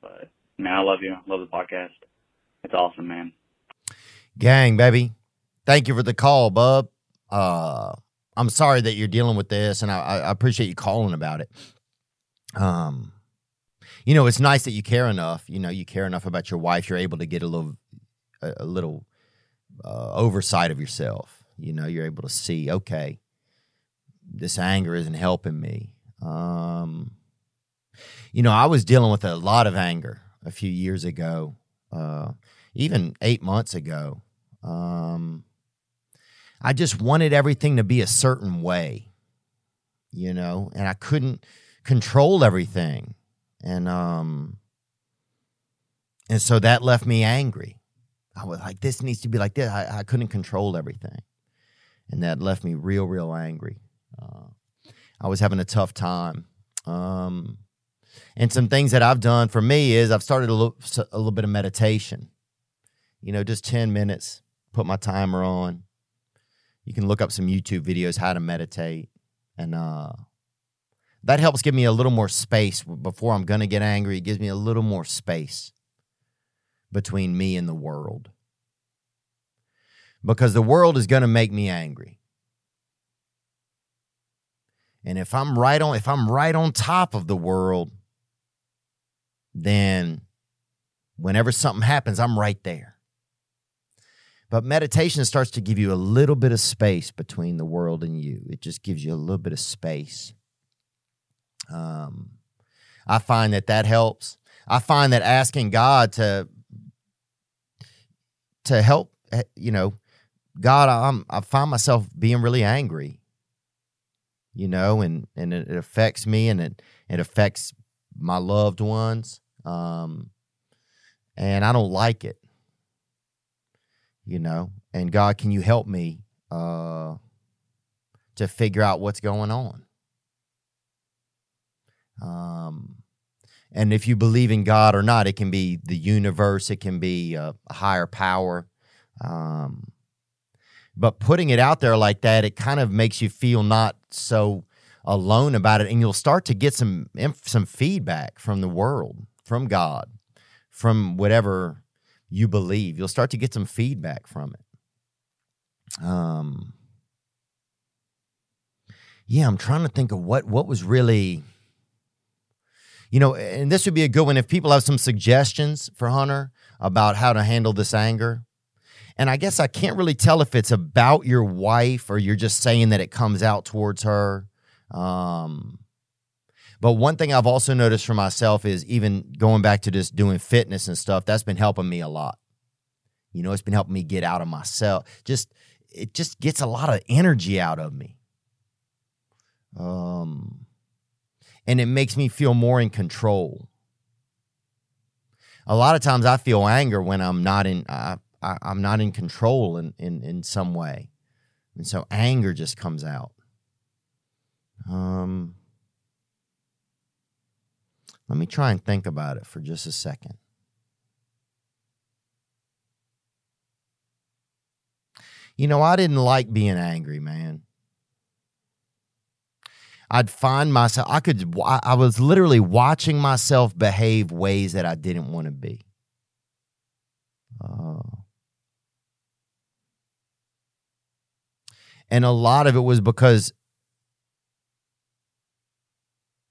but man, I love you. I love the podcast. It's awesome, man. Gang, baby. Thank you for the call, bub. Uh, I'm sorry that you're dealing with this, and I, I appreciate you calling about it. Um, you know, it's nice that you care enough. You know, you care enough about your wife. You're able to get a little, a, a little uh, oversight of yourself. You know, you're able to see, okay, this anger isn't helping me. Um, you know, I was dealing with a lot of anger a few years ago, uh, even eight months ago. Um, I just wanted everything to be a certain way, you know, and I couldn't control everything. And um and so that left me angry. I was like, this needs to be like this. I, I couldn't control everything. And that left me real, real angry. Uh, I was having a tough time. Um, and some things that I've done for me is I've started a little, a little bit of meditation. You know, just 10 minutes, put my timer on. You can look up some YouTube videos how to meditate. And uh, that helps give me a little more space before I'm going to get angry. It gives me a little more space between me and the world. Because the world is going to make me angry. And if I'm right on if I'm right on top of the world, then whenever something happens, I'm right there. But meditation starts to give you a little bit of space between the world and you. It just gives you a little bit of space. Um, I find that that helps. I find that asking God to to help, eh, you know, God, I'm I find myself being really angry, you know, and and it affects me, and it It affects my loved ones. Um, and I don't like it. You know, and God, can you help me uh, to figure out what's going on? Um, and if you believe in God or not, it can be the universe, it can be a, higher power. Um, but putting it out there like that, it kind of makes you feel not so alone about it, and you'll start to get some some feedback from the world, from God, from whatever you believe. You'll start to get some feedback from it. Um, yeah, I'm trying to think of what what was really you know, and this would be a good one if people have some suggestions for Hunter about how to handle this anger. And I guess I can't really tell if it's about your wife or you're just saying that it comes out towards her. Um, but one thing I've also noticed for myself is even going back to just doing fitness and stuff, that's been helping me a lot. You know, it's been helping me get out of myself. Just it just gets a lot of energy out of me. Um and it makes me feel more in control. A lot of times I feel anger when I'm not in I, I, am not in control in, in in some way, and so anger just comes out. Um, let me try and think about it for just a second. You know, I didn't like being angry, man. I'd find myself, I could, I was literally watching myself behave ways that I didn't want to be. Uh, and a lot of it was because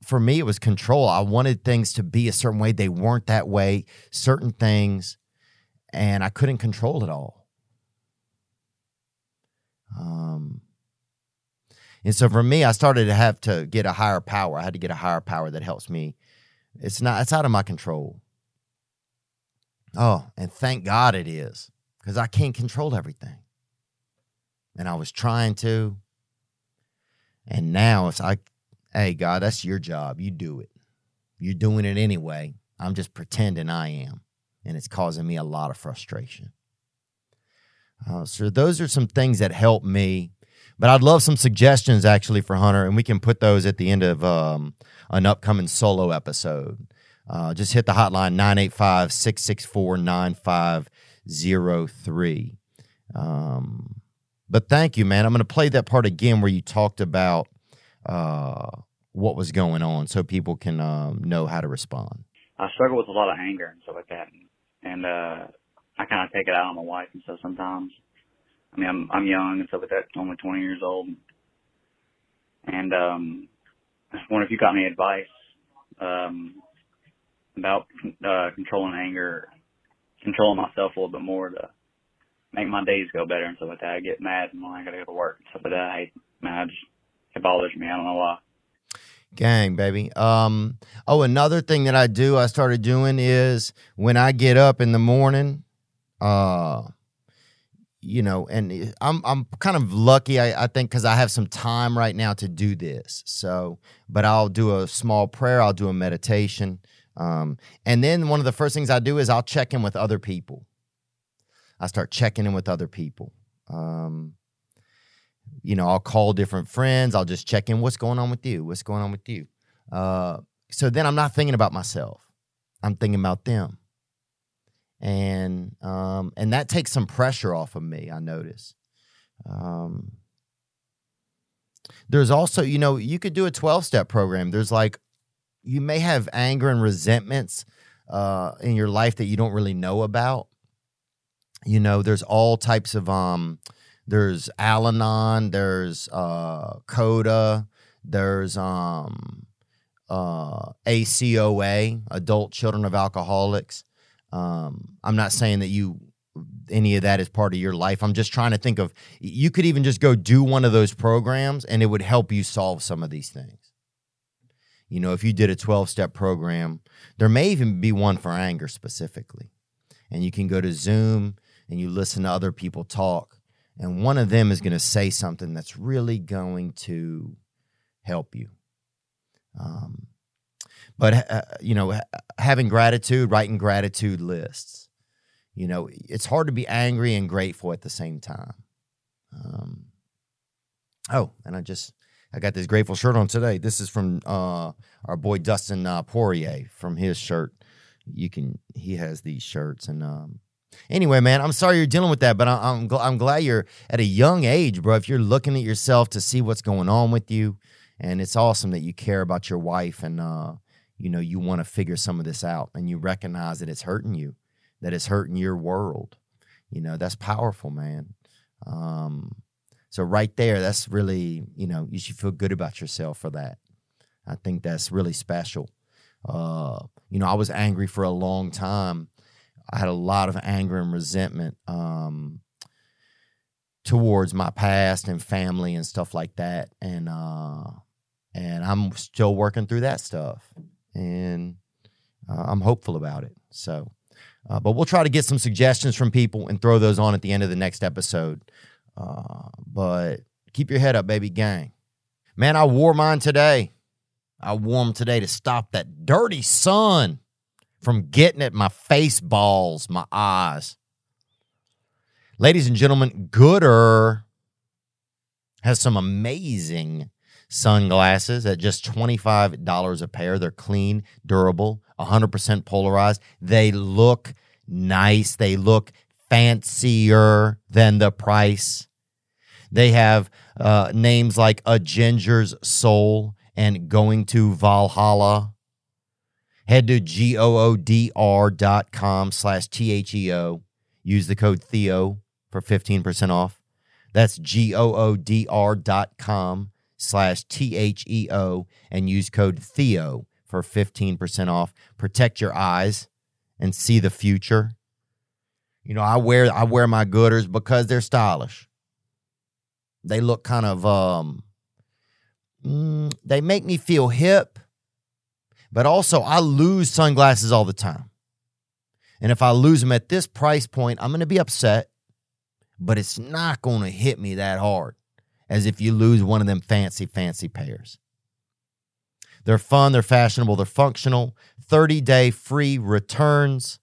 for me, it was control. I wanted things to be a certain way. They weren't that way, certain things, and I couldn't control it all. Um, and so for me, I started to have to get a higher power. I had to get a higher power that helps me. It's not, it's out of my control. Oh, and thank God it is because I can't control everything. And I was trying to. And now it's like, hey, God, that's your job. You do it. You're doing it anyway. I'm just pretending I am. And it's causing me a lot of frustration. Uh, so those are some things that help me but I'd love some suggestions actually for Hunter, and we can put those at the end of um, an upcoming solo episode. Uh, just hit the hotline 985 664 9503. Um, but thank you, man. I'm going to play that part again where you talked about uh, what was going on so people can um, know how to respond. I struggle with a lot of anger and stuff like that. And uh, I kind of take it out on my wife and stuff sometimes. I mean, I'm I'm young and stuff like that, only 20 years old, and um, I wonder if you got any advice um, about uh, controlling anger, controlling myself a little bit more to make my days go better and stuff like that. I get mad when I gotta go to work and stuff like that. I hate, man, I just, it bothers me. I don't know why. Gang, baby. Um, oh, another thing that I do, I started doing is when I get up in the morning, uh, you know, and I'm I'm kind of lucky, I, I think, because I have some time right now to do this. So, but I'll do a small prayer, I'll do a meditation, um, and then one of the first things I do is I'll check in with other people. I start checking in with other people. Um, you know, I'll call different friends. I'll just check in. What's going on with you? What's going on with you? Uh, so then I'm not thinking about myself. I'm thinking about them and um, and that takes some pressure off of me. I notice. Um, there's also, you know, you could do a 12 step program. There's like, you may have anger and resentments uh, in your life that you don't really know about. You know, there's all types of, um, there's Al Anon, there's uh, CODA, there's um, uh, ACOA, Adult Children of Alcoholics. Um, I'm not saying that you any of that is part of your life. I'm just trying to think of you could even just go do one of those programs and it would help you solve some of these things. You know, if you did a 12 step program, there may even be one for anger specifically. And you can go to Zoom and you listen to other people talk. And one of them is going to say something that's really going to help you. Um, but uh, you know, ha- having gratitude, writing gratitude lists. You know, it's hard to be angry and grateful at the same time. Um, oh, and I just I got this grateful shirt on today. This is from uh, our boy Dustin uh, Poirier from his shirt. You can he has these shirts and um, anyway, man, I'm sorry you're dealing with that, but I, I'm gl- I'm glad you're at a young age, bro. If you're looking at yourself to see what's going on with you, and it's awesome that you care about your wife and uh, you know you want to figure some of this out and you recognize that it's hurting you, that it's hurting your world. You know that's powerful, man. Um, so right there, that's really you know you should feel good about yourself for that. I think that's really special. Uh, you know, I was angry for a long time. I had a lot of anger and resentment um, towards my past and family and stuff like that, and uh, and I'm still working through that stuff, and uh, I'm hopeful about it. So, uh, but we'll try to get some suggestions from people and throw those on at the end of the next episode. Uh, but keep your head up, baby gang. Man, I wore mine today. I wore them today to stop that dirty sun from getting at my face balls, my eyes. Ladies and gentlemen, Goodr has some amazing sunglasses at just $25 a pair. They're clean, durable, 100% polarized. They look nice. They look fancier than the price. They have uh, names like A Ginger's Soul and Going to Valhalla. Head to G-O-O-D-R dot com slash T-H-E-O. Use the code Theo for 15% off. That's G-O-O-D-R dot com slash T-H-E-O and use code Theo for 15% off. Protect your eyes and see the future. You know, I wear I wear my Goodrs because they're stylish. They look kind of um mm, they make me feel hip, but also I lose sunglasses all the time. And if I lose them at this price point, I'm going to be upset, but it's not going to hit me that hard as if you lose one of them fancy fancy pairs. They're fun, they're fashionable, they're functional. 30-day free returns.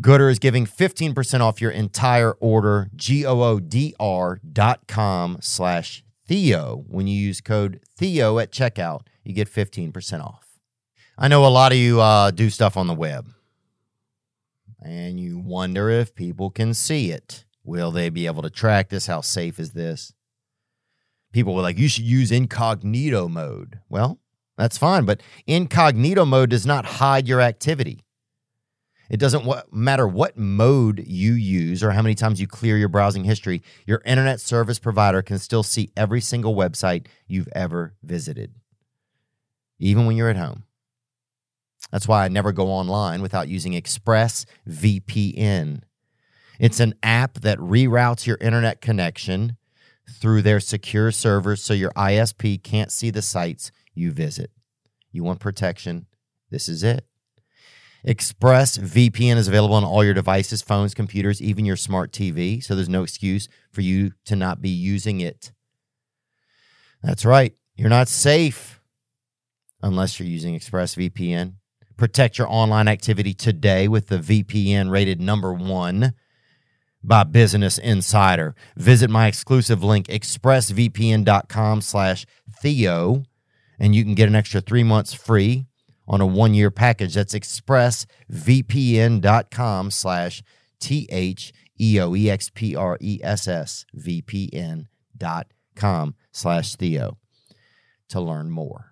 Goodr is giving 15% off your entire order. G-O-O-D-R dot com slash Theo. When you use code Theo at checkout, you get 15% off. I know a lot of you uh, do stuff on the web. And you wonder if people can see it. Will they be able to track this? How safe is this? People were like, you should use incognito mode. Well, that's fine, but incognito mode does not hide your activity. It doesn't matter what mode you use or how many times you clear your browsing history, your internet service provider can still see every single website you've ever visited, even when you're at home. That's why I never go online without using ExpressVPN. It's an app that reroutes your internet connection through their secure servers so your ISP can't see the sites you visit. You want protection? This is it. ExpressVPN is available on all your devices, phones, computers, even your smart TV, so there's no excuse for you to not be using it. That's right. You're not safe unless you're using ExpressVPN. Protect your online activity today with the VPN rated number one by Business Insider. Visit my exclusive link, expressvpn.com slash Theo, and you can get an extra three months free on a one-year package. That's expressvpn.com slash T-H-E-O-E-X-P-R-E-S-S V-P-N dot com slash Theo to learn more.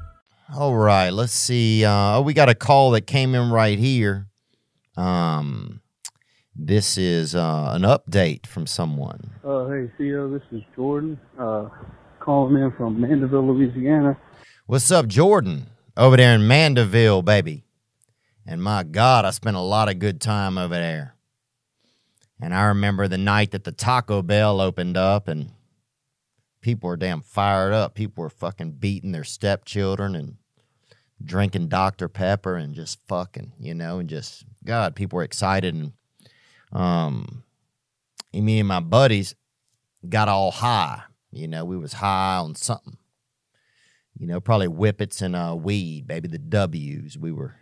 All right, let's see. Uh, oh, we got a call that came in right here. Um, this is uh, an update from someone. Uh, hey, Theo, this is Jordan, uh, calling in from Mandeville, Louisiana. What's up, Jordan? over there in Mandeville, baby. And my God, I spent a lot of good time over there. And I remember the night that the Taco Bell opened up and people were damn fired up. People were fucking beating their stepchildren and drinking Dr. Pepper and just fucking, you know, and just God, people were excited and um me and my buddies got all high. You know, we was high on something. You know, probably whippets and uh, weed, baby, the W's. We were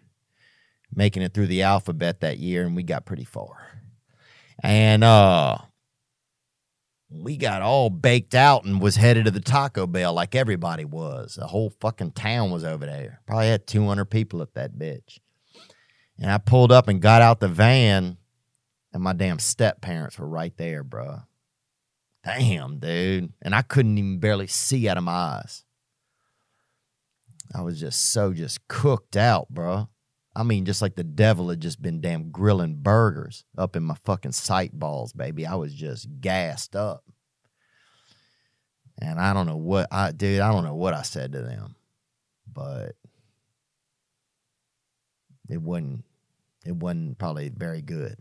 making it through the alphabet that year and we got pretty far. And uh we got all baked out and was headed to the Taco Bell like everybody was. The whole fucking town was over there. Probably had 200 people at that bitch. And I pulled up and got out the van, and my damn step parents were right there, bro. Damn, dude. And I couldn't even barely see out of my eyes. I was just so just cooked out, bro. I mean, just like the devil had just been damn grilling burgers up in my fucking sight balls, baby. I was just gassed up. And I don't know what I dude, I don't know what I said to them. But it wasn't it wasn't probably very good.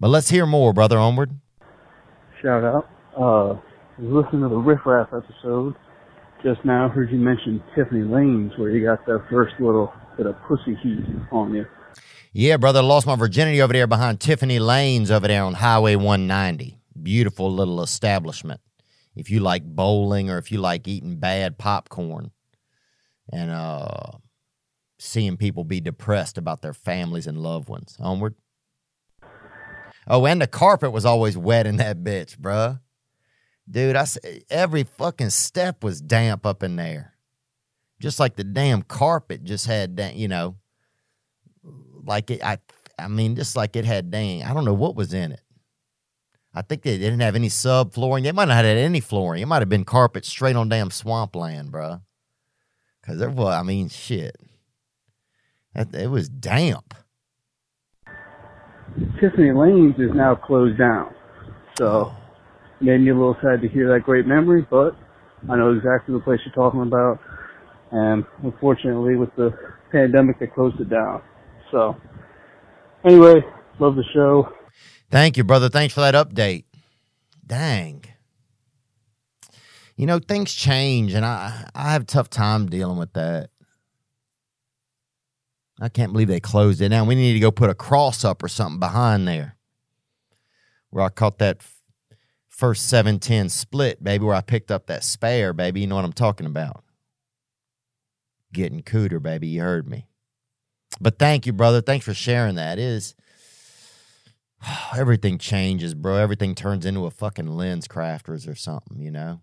But let's hear more, brother. Onward. Shout out. Uh, was listening to the Riff Raff episode just now. Heard you mention Tiffany Lanes, where you got that first little bit of pussy heat on you. Yeah, brother, lost my virginity over there behind Tiffany Lanes over there on Highway 190. Beautiful little establishment. If you like bowling or if you like eating bad popcorn and uh seeing people be depressed about their families and loved ones. Onward. Oh, and the carpet was always wet in that bitch, bruh. Dude, I every fucking step was damp up in there. Just like the damn carpet just had, you know, like it. I, I mean, just like it had dang. I don't know what was in it. I think they didn't have any sub flooring. They might not have had any flooring. It might have been carpet straight on damn swampland, bruh. Cause there was, I mean, shit. That, it was damp. Tiffany Lanes is now closed down. So, made me a little sad to hear that great memory, but I know exactly the place you're talking about. And unfortunately, with the pandemic, they closed it down. So, anyway, love the show. Thank you, brother. Thanks for that update. Dang. You know, things change, and I I have a tough time dealing with that. I can't believe they closed it down. We need to go put a cross up or something behind there. Where I caught that first 710 split, baby, where I picked up that spare, baby. You know what I'm talking about. Getting cooter, baby. You heard me. But thank you, brother. Thanks for sharing that. It is everything changes, bro. Everything turns into a fucking LensCrafters or something, you know?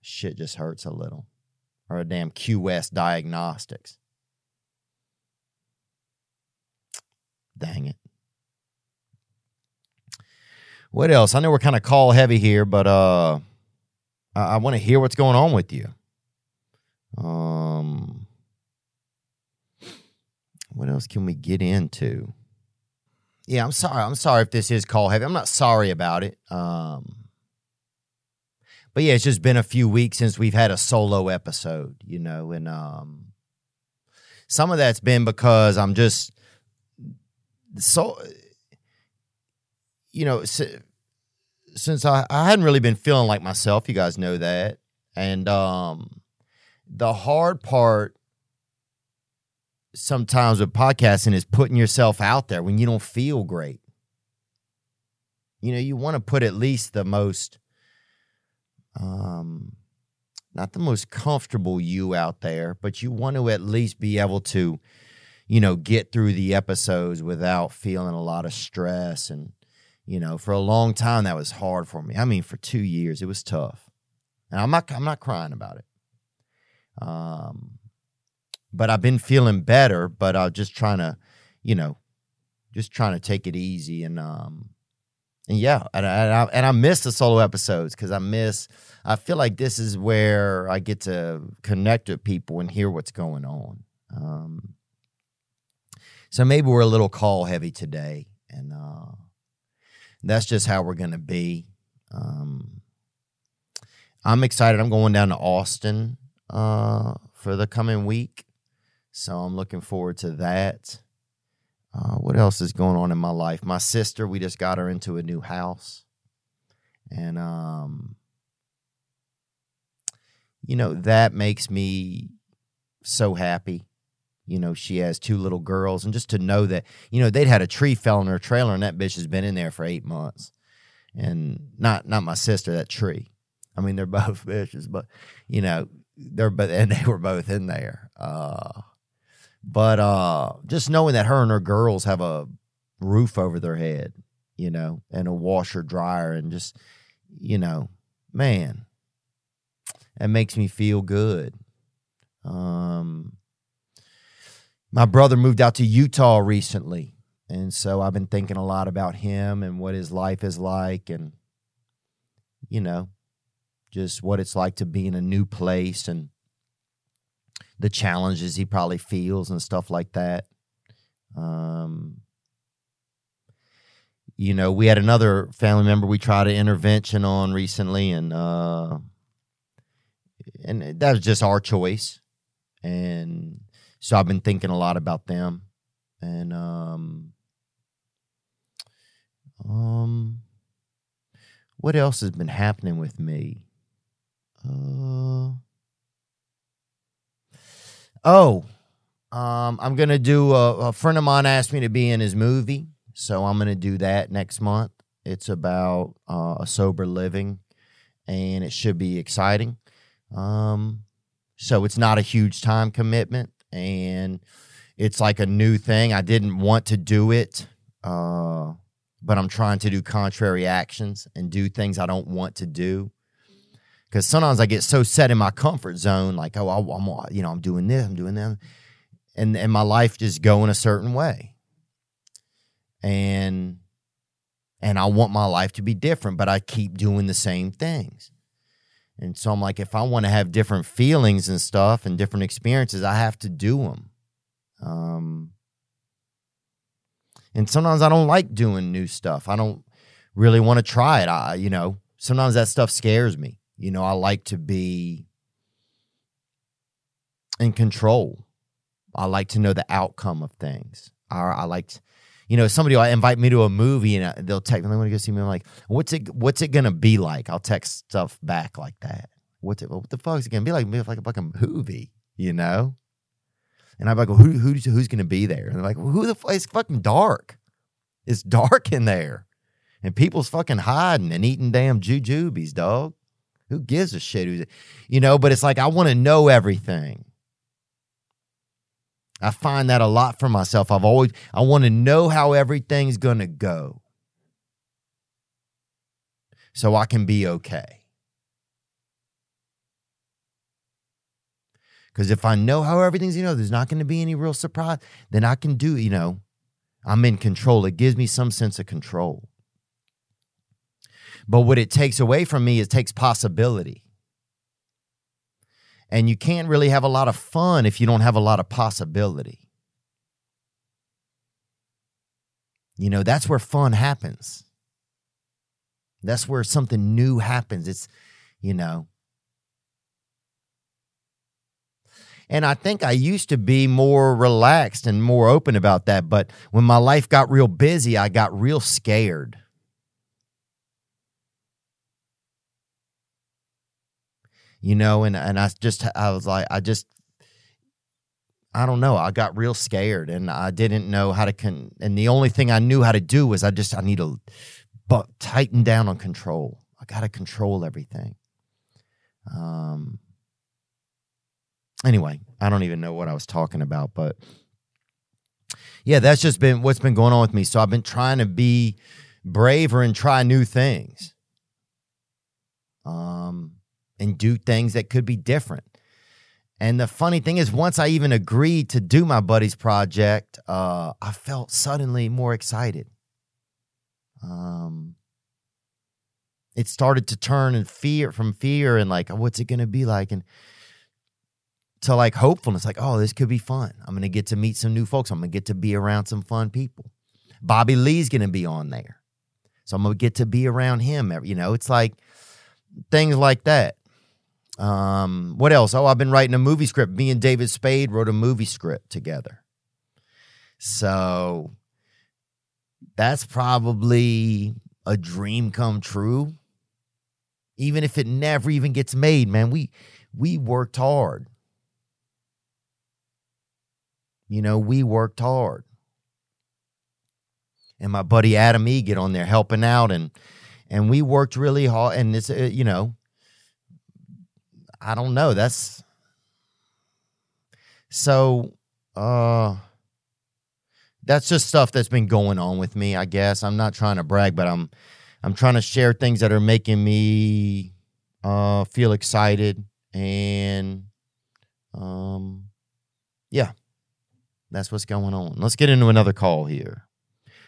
Shit just hurts a little. Or a damn Quest Diagnostics. Dang it. What else? I know we're kind of call heavy here, but uh I, I want to hear what's going on with you. Um what else can we get into? Yeah, I'm sorry. I'm sorry if this is call heavy. I'm not sorry about it. Um but yeah, it's just been a few weeks since we've had a solo episode, you know, and um some of that's been because I'm just so you know since I, I hadn't really been feeling like myself you guys know that and um the hard part sometimes with podcasting is putting yourself out there when you don't feel great you know you want to put at least the most um not the most comfortable you out there but you want to at least be able to you know, get through the episodes without feeling a lot of stress. And, you know, for a long time that was hard for me. I mean, for two years it was tough. And I'm not I'm not crying about it. Um but I've been feeling better, but I'm just trying to, you know, just trying to take it easy and um and yeah, and I, and I, and I miss the solo episodes because I miss. I feel like this is where I get to connect with people and hear what's going on. Um, so maybe we're a little call heavy today, and uh, that's just how we're going to be. Um, I'm excited. I'm going down to Austin uh, for the coming week. So I'm looking forward to that. Uh, what else is going on in my life? My sister, we just got her into a new house. And, um, you know, that makes me so happy. You know, she has two little girls. And just to know that, you know, they'd had a tree fell in her trailer and that bitch has been in there for eight months. And not not my sister, that tree. I mean, they're both bitches, but you know, they're but and they were both in there. Uh but uh just knowing that her and her girls have a roof over their head, you know, and a washer dryer and just you know, man, that makes me feel good. Um my brother moved out to Utah recently. And so I've been thinking a lot about him and what his life is like and you know, just what it's like to be in a new place and the challenges he probably feels and stuff like that. Um, you know, we had another family member we tried an intervention on recently, and uh, and that was just our choice. And so I've been thinking a lot about them, and um, um, what else has been happening with me? Uh, oh, um, I'm gonna do. A, a friend of mine asked me to be in his movie, so I'm gonna do that next month. It's about uh, a sober living, and it should be exciting. Um, so it's not a huge time commitment, and it's like a new thing. I didn't want to do it. Uh, but I'm trying to do contrary actions and do things I don't want to do. Because sometimes I get so set in my comfort zone, like, oh, I'm, you know, I'm doing this, I'm doing that, and and my life just going a certain way, and and I want my life to be different, but I keep doing the same things, and so I'm like, if I want to have different feelings and stuff and different experiences, I have to do them. Um, and sometimes I don't like doing new stuff. I don't really want to try it. I, you know, sometimes that stuff scares me. You know, I like to be in control. I like to know the outcome of things. I, I like, to, you know, somebody will invite me to a movie and uh, they'll text me, they want to go see me. I'm like, what's it, what's it going to be like? I'll text stuff back like that. What's it, what the fuck is it going to be like? Like a fucking movie, you know? And I'm like, well, who, who's, who's going to be there? And they're like, well, who the fuck? It's fucking dark. It's dark in there. And people's fucking hiding and eating damn jujubes, dog. Who gives a shit? Who's, you know, but it's like, I want to know everything. I find that a lot for myself. I've always, I want to know how everything's going to go so I can be okay. Because if I know how everything's, you know, there's not going to be any real surprise, then I can do, you know, I'm in control. It gives me some sense of control. But what it takes away from me is takes possibility. And you can't really have a lot of fun if you don't have a lot of possibility. You know, that's where fun happens. That's where something new happens. It's, you know, And I think I used to be more relaxed and more open about that. But when my life got real busy, I got real scared. You know, and, and I just, I was like, I just, I don't know. I got real scared and I didn't know how to, con- and the only thing I knew how to do was I just, I need to but tighten down on control. I got to control everything. Um, anyway, I don't even know what I was talking about, but yeah, that's just been what's been going on with me. So I've been trying to be braver and try new things. Um and do things that could be different. And the funny thing is, once I even agreed to do my buddy's project, uh, I felt suddenly more excited. Um, it started to turn and fear from fear and like, what's it going to be like? And to like hopefulness, like, oh, this could be fun. I'm gonna get to meet some new folks. I'm gonna get to be around some fun people. Bobby Lee's gonna be on there. So I'm gonna get to be around him. You know, it's like things like that. Um, what else? Oh, I've been writing a movie script. Me and David Spade wrote a movie script together. So that's probably a dream come true. Even if it never even gets made, man, we we worked hard. You know, we worked hard. And my buddy Adam E get on there helping out and and we worked really hard and it's uh, you know I don't know, that's so uh that's just stuff that's been going on with me, I guess. I'm not trying to brag, but I'm I'm trying to share things that are making me uh feel excited and um yeah. That's what's going on. Let's get into another call here.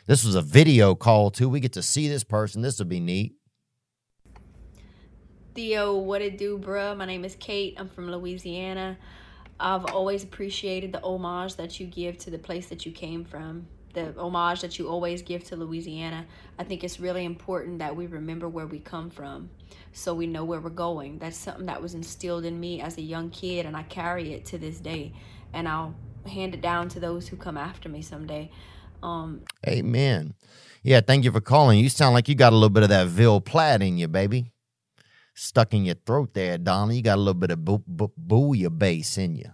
This was a video call too. We get to see this person. This would be neat. Theo, what it do, bruh? My name is Kate. I'm from Louisiana. I've always appreciated the homage that you give to the place that you came from, the homage that you always give to Louisiana. I think it's really important that we remember where we come from so we know where we're going. That's something that was instilled in me as a young kid, and I carry it to this day. And I'll hand it down to those who come after me someday. Um, Amen. Yeah, thank you for calling. You sound like you got a little bit of that Ville Platte in you, baby. Stuck in your throat there, Donna. You got a little bit of boo- boo- booyah bass in you.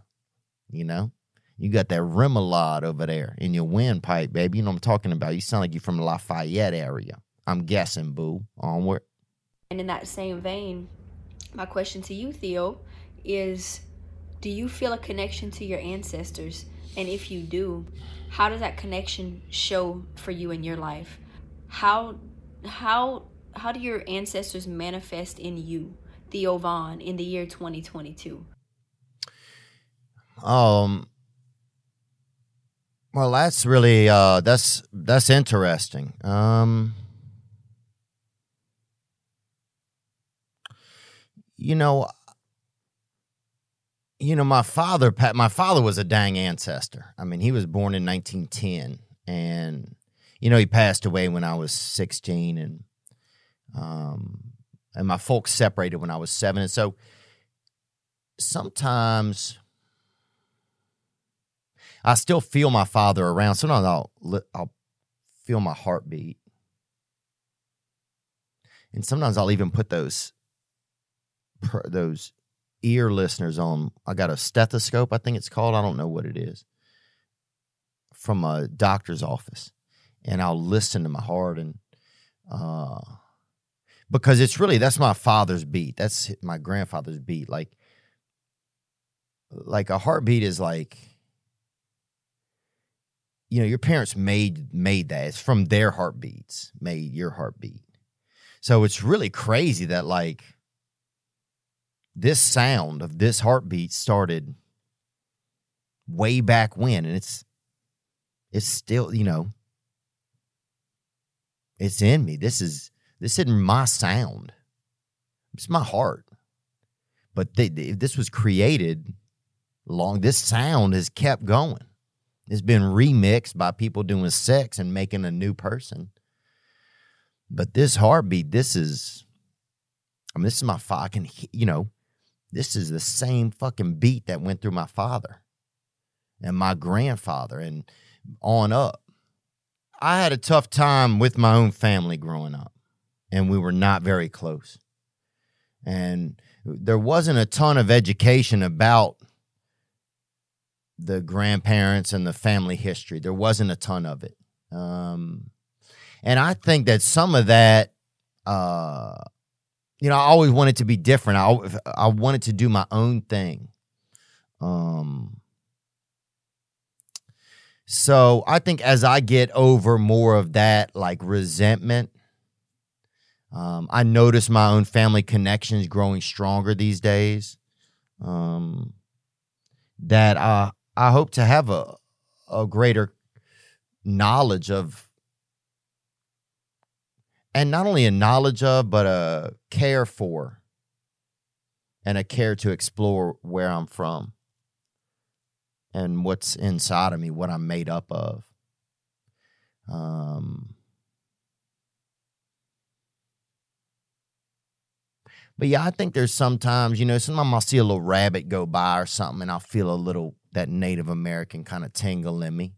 You know? You got that remoulade over there in your windpipe, baby. You know what I'm talking about. You sound like you're from Lafayette area. I'm guessing, boo. Onward. And in that same vein, my question to you, Theo, is do you feel a connection to your ancestors? And if you do, how does that connection show for you in your life? How how how do your ancestors manifest in you, Theo Von, in the year 2022? Um well that's really uh that's that's interesting. Um you know you know my father Pat my father was a dang ancestor. I mean, he was born in 1910 and you know he passed away when I was 16 and um and my folks separated when I was 7 and so sometimes I still feel my father around. Sometimes I'll I'll feel my heartbeat, and sometimes I'll even put those those ear listeners on. I got a stethoscope, I think it's called. I don't know what it is, from a doctor's office, and I'll listen to my heart and uh, because it's really that's my father's beat. That's my grandfather's beat. Like like a heartbeat is like you know your parents made made that it's from their heartbeats made your heartbeat so it's really crazy that like this sound of this heartbeat started way back when and it's it's still you know it's in me this is this isn't my sound it's my heart but they, they- this was created long this sound has kept going it's been remixed by people doing sex and making a new person. But this heartbeat, this is, I mean, this is my fucking, you know, this is the same fucking beat that went through my father and my grandfather and on up. I had a tough time with my own family growing up, and we were not very close. And there wasn't a ton of education about the grandparents and the family history. There wasn't a ton of it. Um, and I think that some of that, uh, you know, I always wanted to be different. I, I wanted to do my own thing. Um, so I think as I get over more of that, like resentment, um, I notice my own family connections growing stronger these days. Um, that uh, I hope to have a a greater knowledge of and not only a knowledge of but a care for and a care to explore where I'm from and what's inside of me, what I'm made up of. Um But yeah, I think there's sometimes, you know, sometimes I'll see a little rabbit go by or something and I'll feel a little that Native American kind of tingle in me,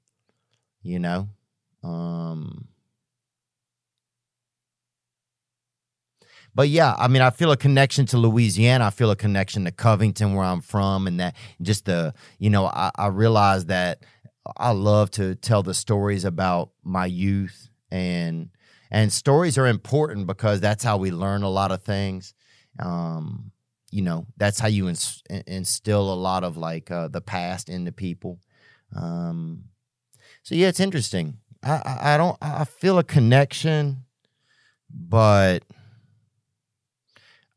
you know? Um But yeah, I mean, I feel a connection to Louisiana. I feel a connection to Covington, where I'm from, and that just the, you know, I, I realize that I love to tell the stories about my youth, and and stories are important because that's how we learn a lot of things. Um, you know, that's how you ins- instill a lot of like uh, the past into people. Um, so yeah, it's interesting. I, I I don't I feel a connection, but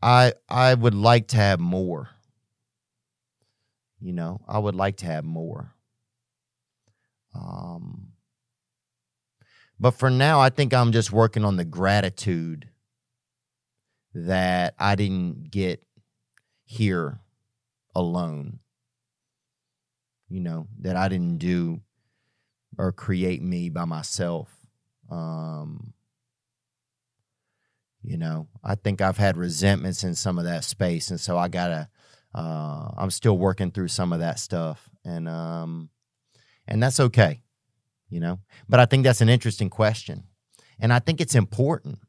I I would like to have more. You know, I would like to have more. Um but for now I think I'm just working on the gratitude that I didn't get here alone. You know, that I didn't do or create me by myself. Um you know i think i've had resentments in some of that space and so i gotta uh, i'm still working through some of that stuff and um and that's okay you know but i think that's an interesting question and i think it's important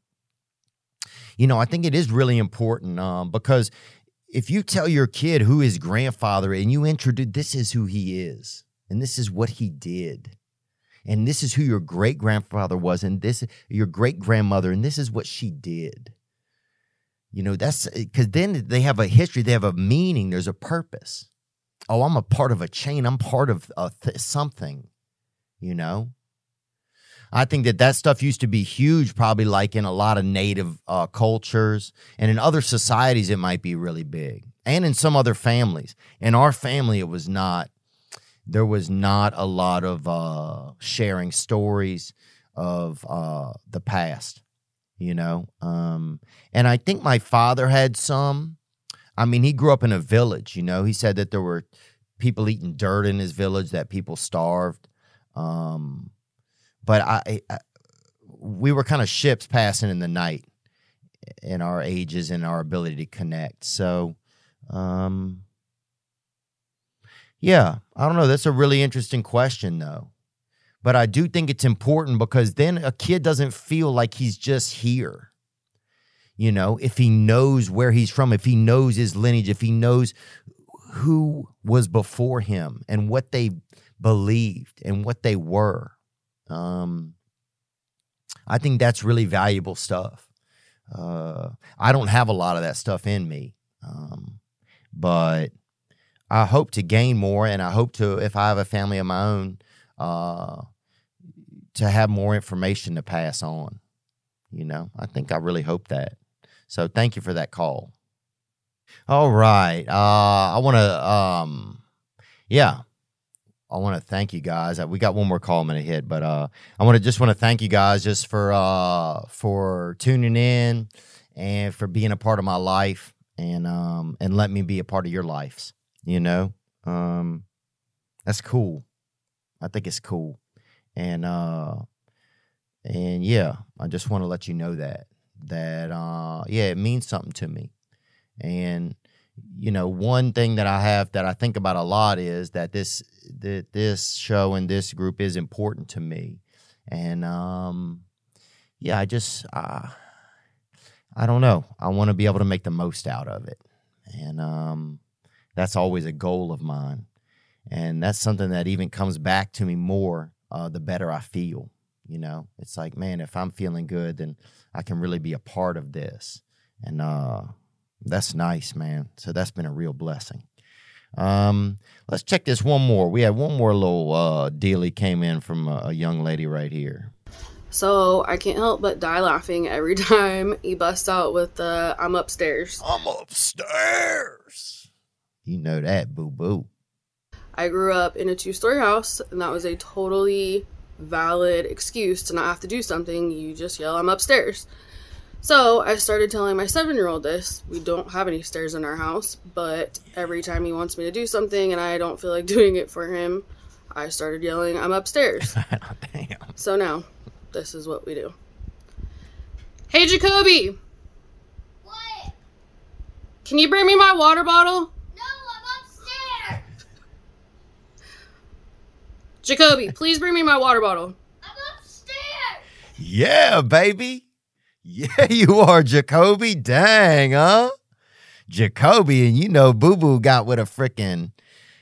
you know i think it is really important um, because if you tell your kid who his grandfather and you introduce this is who he is and this is what he did and this is who your great grandfather was and this is your great grandmother and this is what she did you know that's because then they have a history they have a meaning there's a purpose. Oh i'm a part of a chain i'm part of th- something you know i think that that stuff used to be huge probably like in a lot of native uh, cultures and in other societies it might be really big and in some other families in our family it was not there was not a lot of uh, sharing stories of uh, the past, you know. Um, and I think my father had some. I mean, he grew up in a village, you know. He said that there were people eating dirt in his village, that people starved. Um, but I, I, we were kind of ships passing in the night in our ages and our ability to connect. So, um, yeah, I don't know. That's a really interesting question, though. But I do think it's important because then a kid doesn't feel like he's just here. You know, if he knows where he's from, if he knows his lineage, if he knows who was before him and what they believed and what they were. Um, I think that's really valuable stuff. Uh, I don't have a lot of that stuff in me, um, but I hope to gain more, and I hope to, if I have a family of my own, uh, to have more information to pass on. You know, I think I really hope that. So thank you for that call. All right, uh, I want to, um, yeah, I want to thank you guys. Uh, we got one more call I'm gonna hit, but uh, I want to just want to thank you guys just for uh, for tuning in and for being a part of my life and um, and let me be a part of your lives you know? Um that's cool. I think it's cool. And uh and yeah i just want to let you know that that uh yeah it means something to me. And you know one thing that i have that i think about a lot is that this that this show and this group is important to me and um yeah i just uh i don't know i want to be able to make the most out of it and um that's always a goal of mine. And that's something that even comes back to me more uh, the better I feel. You know, it's like, man, if I'm feeling good, then I can really be a part of this. And uh, that's nice, man. So that's been a real blessing. Um, let's check this one more. We have one more little uh, dealie came in from a, a young lady right here. So I can't help but die laughing every time he busts out with the "I'm upstairs." I'm upstairs. You know that, boo boo. I grew up in a two story house, and that was a totally valid excuse to not have to do something. You just yell, I'm upstairs. So I started telling my seven year old this. We don't have any stairs in our house, but every time he wants me to do something and I don't feel like doing it for him, I started yelling, I'm upstairs. Damn. So now, this is what we do. Hey, Jacoby! What? Can you bring me my water bottle? No, I'm upstairs! Jacoby, please bring me my water bottle. I'm upstairs! Yeah, baby. Yeah, you are, Jacoby. Dang, huh? Jacoby, and you know, Boo Boo got with a freaking,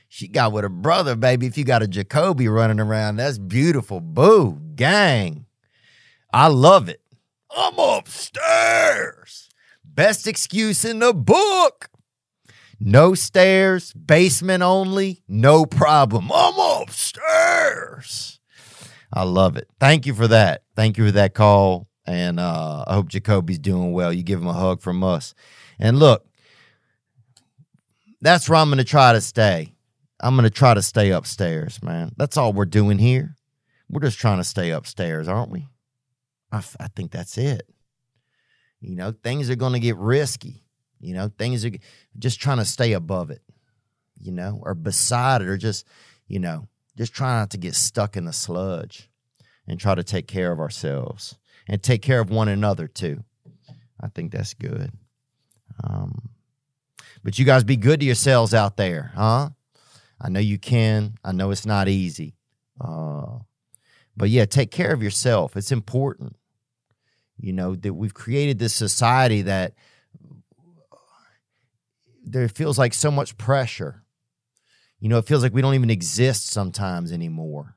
she got with a brother, baby. If you got a Jacoby running around, that's beautiful. Boo, gang. I love it. I'm upstairs. Best excuse in the book. No stairs, basement only, no problem. I'm upstairs. I love it. Thank you for that. Thank you for that call. And uh, I hope Jacoby's doing well. You give him a hug from us. And look, that's where I'm going to try to stay. I'm going to try to stay upstairs, man. That's all we're doing here. We're just trying to stay upstairs, aren't we? I, f- I think that's it. You know, things are going to get risky. You know, things are just trying to stay above it, you know, or beside it, or just, you know, just try not to get stuck in the sludge and try to take care of ourselves and take care of one another too. I think that's good. Um, but you guys be good to yourselves out there, huh? I know you can. I know it's not easy. Uh, but yeah, take care of yourself. It's important. You know, that we've created this society that there feels like so much pressure. You know, it feels like we don't even exist sometimes anymore.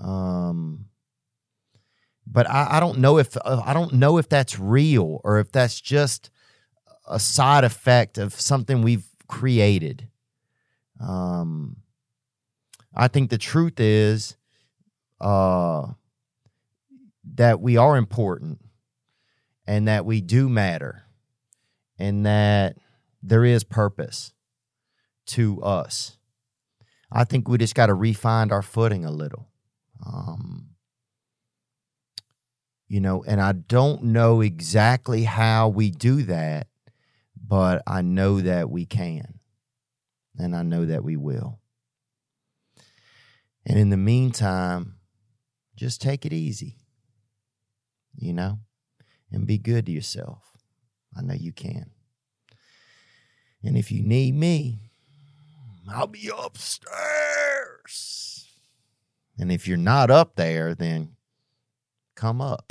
Um, but I, I don't know if uh, I don't know if that's real or if that's just a side effect of something we've created. Um, I think the truth is uh, that we are important and that we do matter and that there is purpose to us. I think we just got to refine our footing a little. Um, you know, and I don't know exactly how we do that, but I know that we can. And I know that we will. And in the meantime, just take it easy, you know, and be good to yourself. I know you can. And if you need me, I'll be upstairs. And if you're not up there, then come up.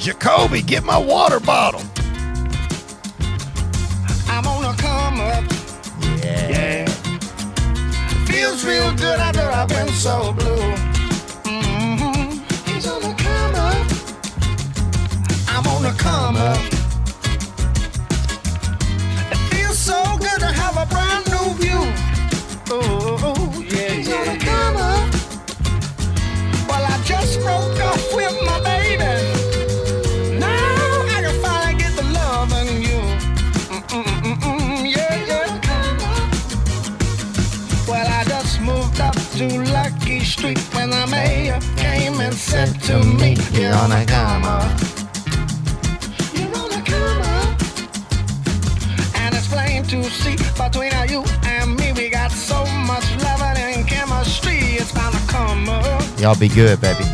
Jacoby, get my water bottle. I'm on a come up. Yeah. Feels real good after I've been so blue. Mhm. He's on a come up. I'm on a come up. Said to me, You're on a come up. You're on a come up. And it's plain to see between you and me, we got so much love and chemistry. It's bound to come up. Y'all be good, baby.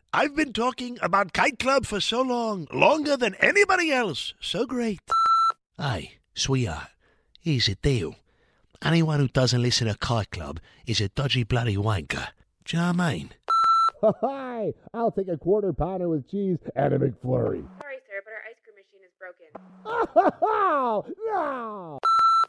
I've been talking about Kite Club for so long, longer than anybody else. So great. Hey, sweetheart, here's the deal. Anyone who doesn't listen to Kite Club is a dodgy bloody wanker. Do you know what I mean? Hi, I'll take a quarter pounder with cheese and a McFlurry. Sorry, sir, but our ice cream machine is broken. Oh, no!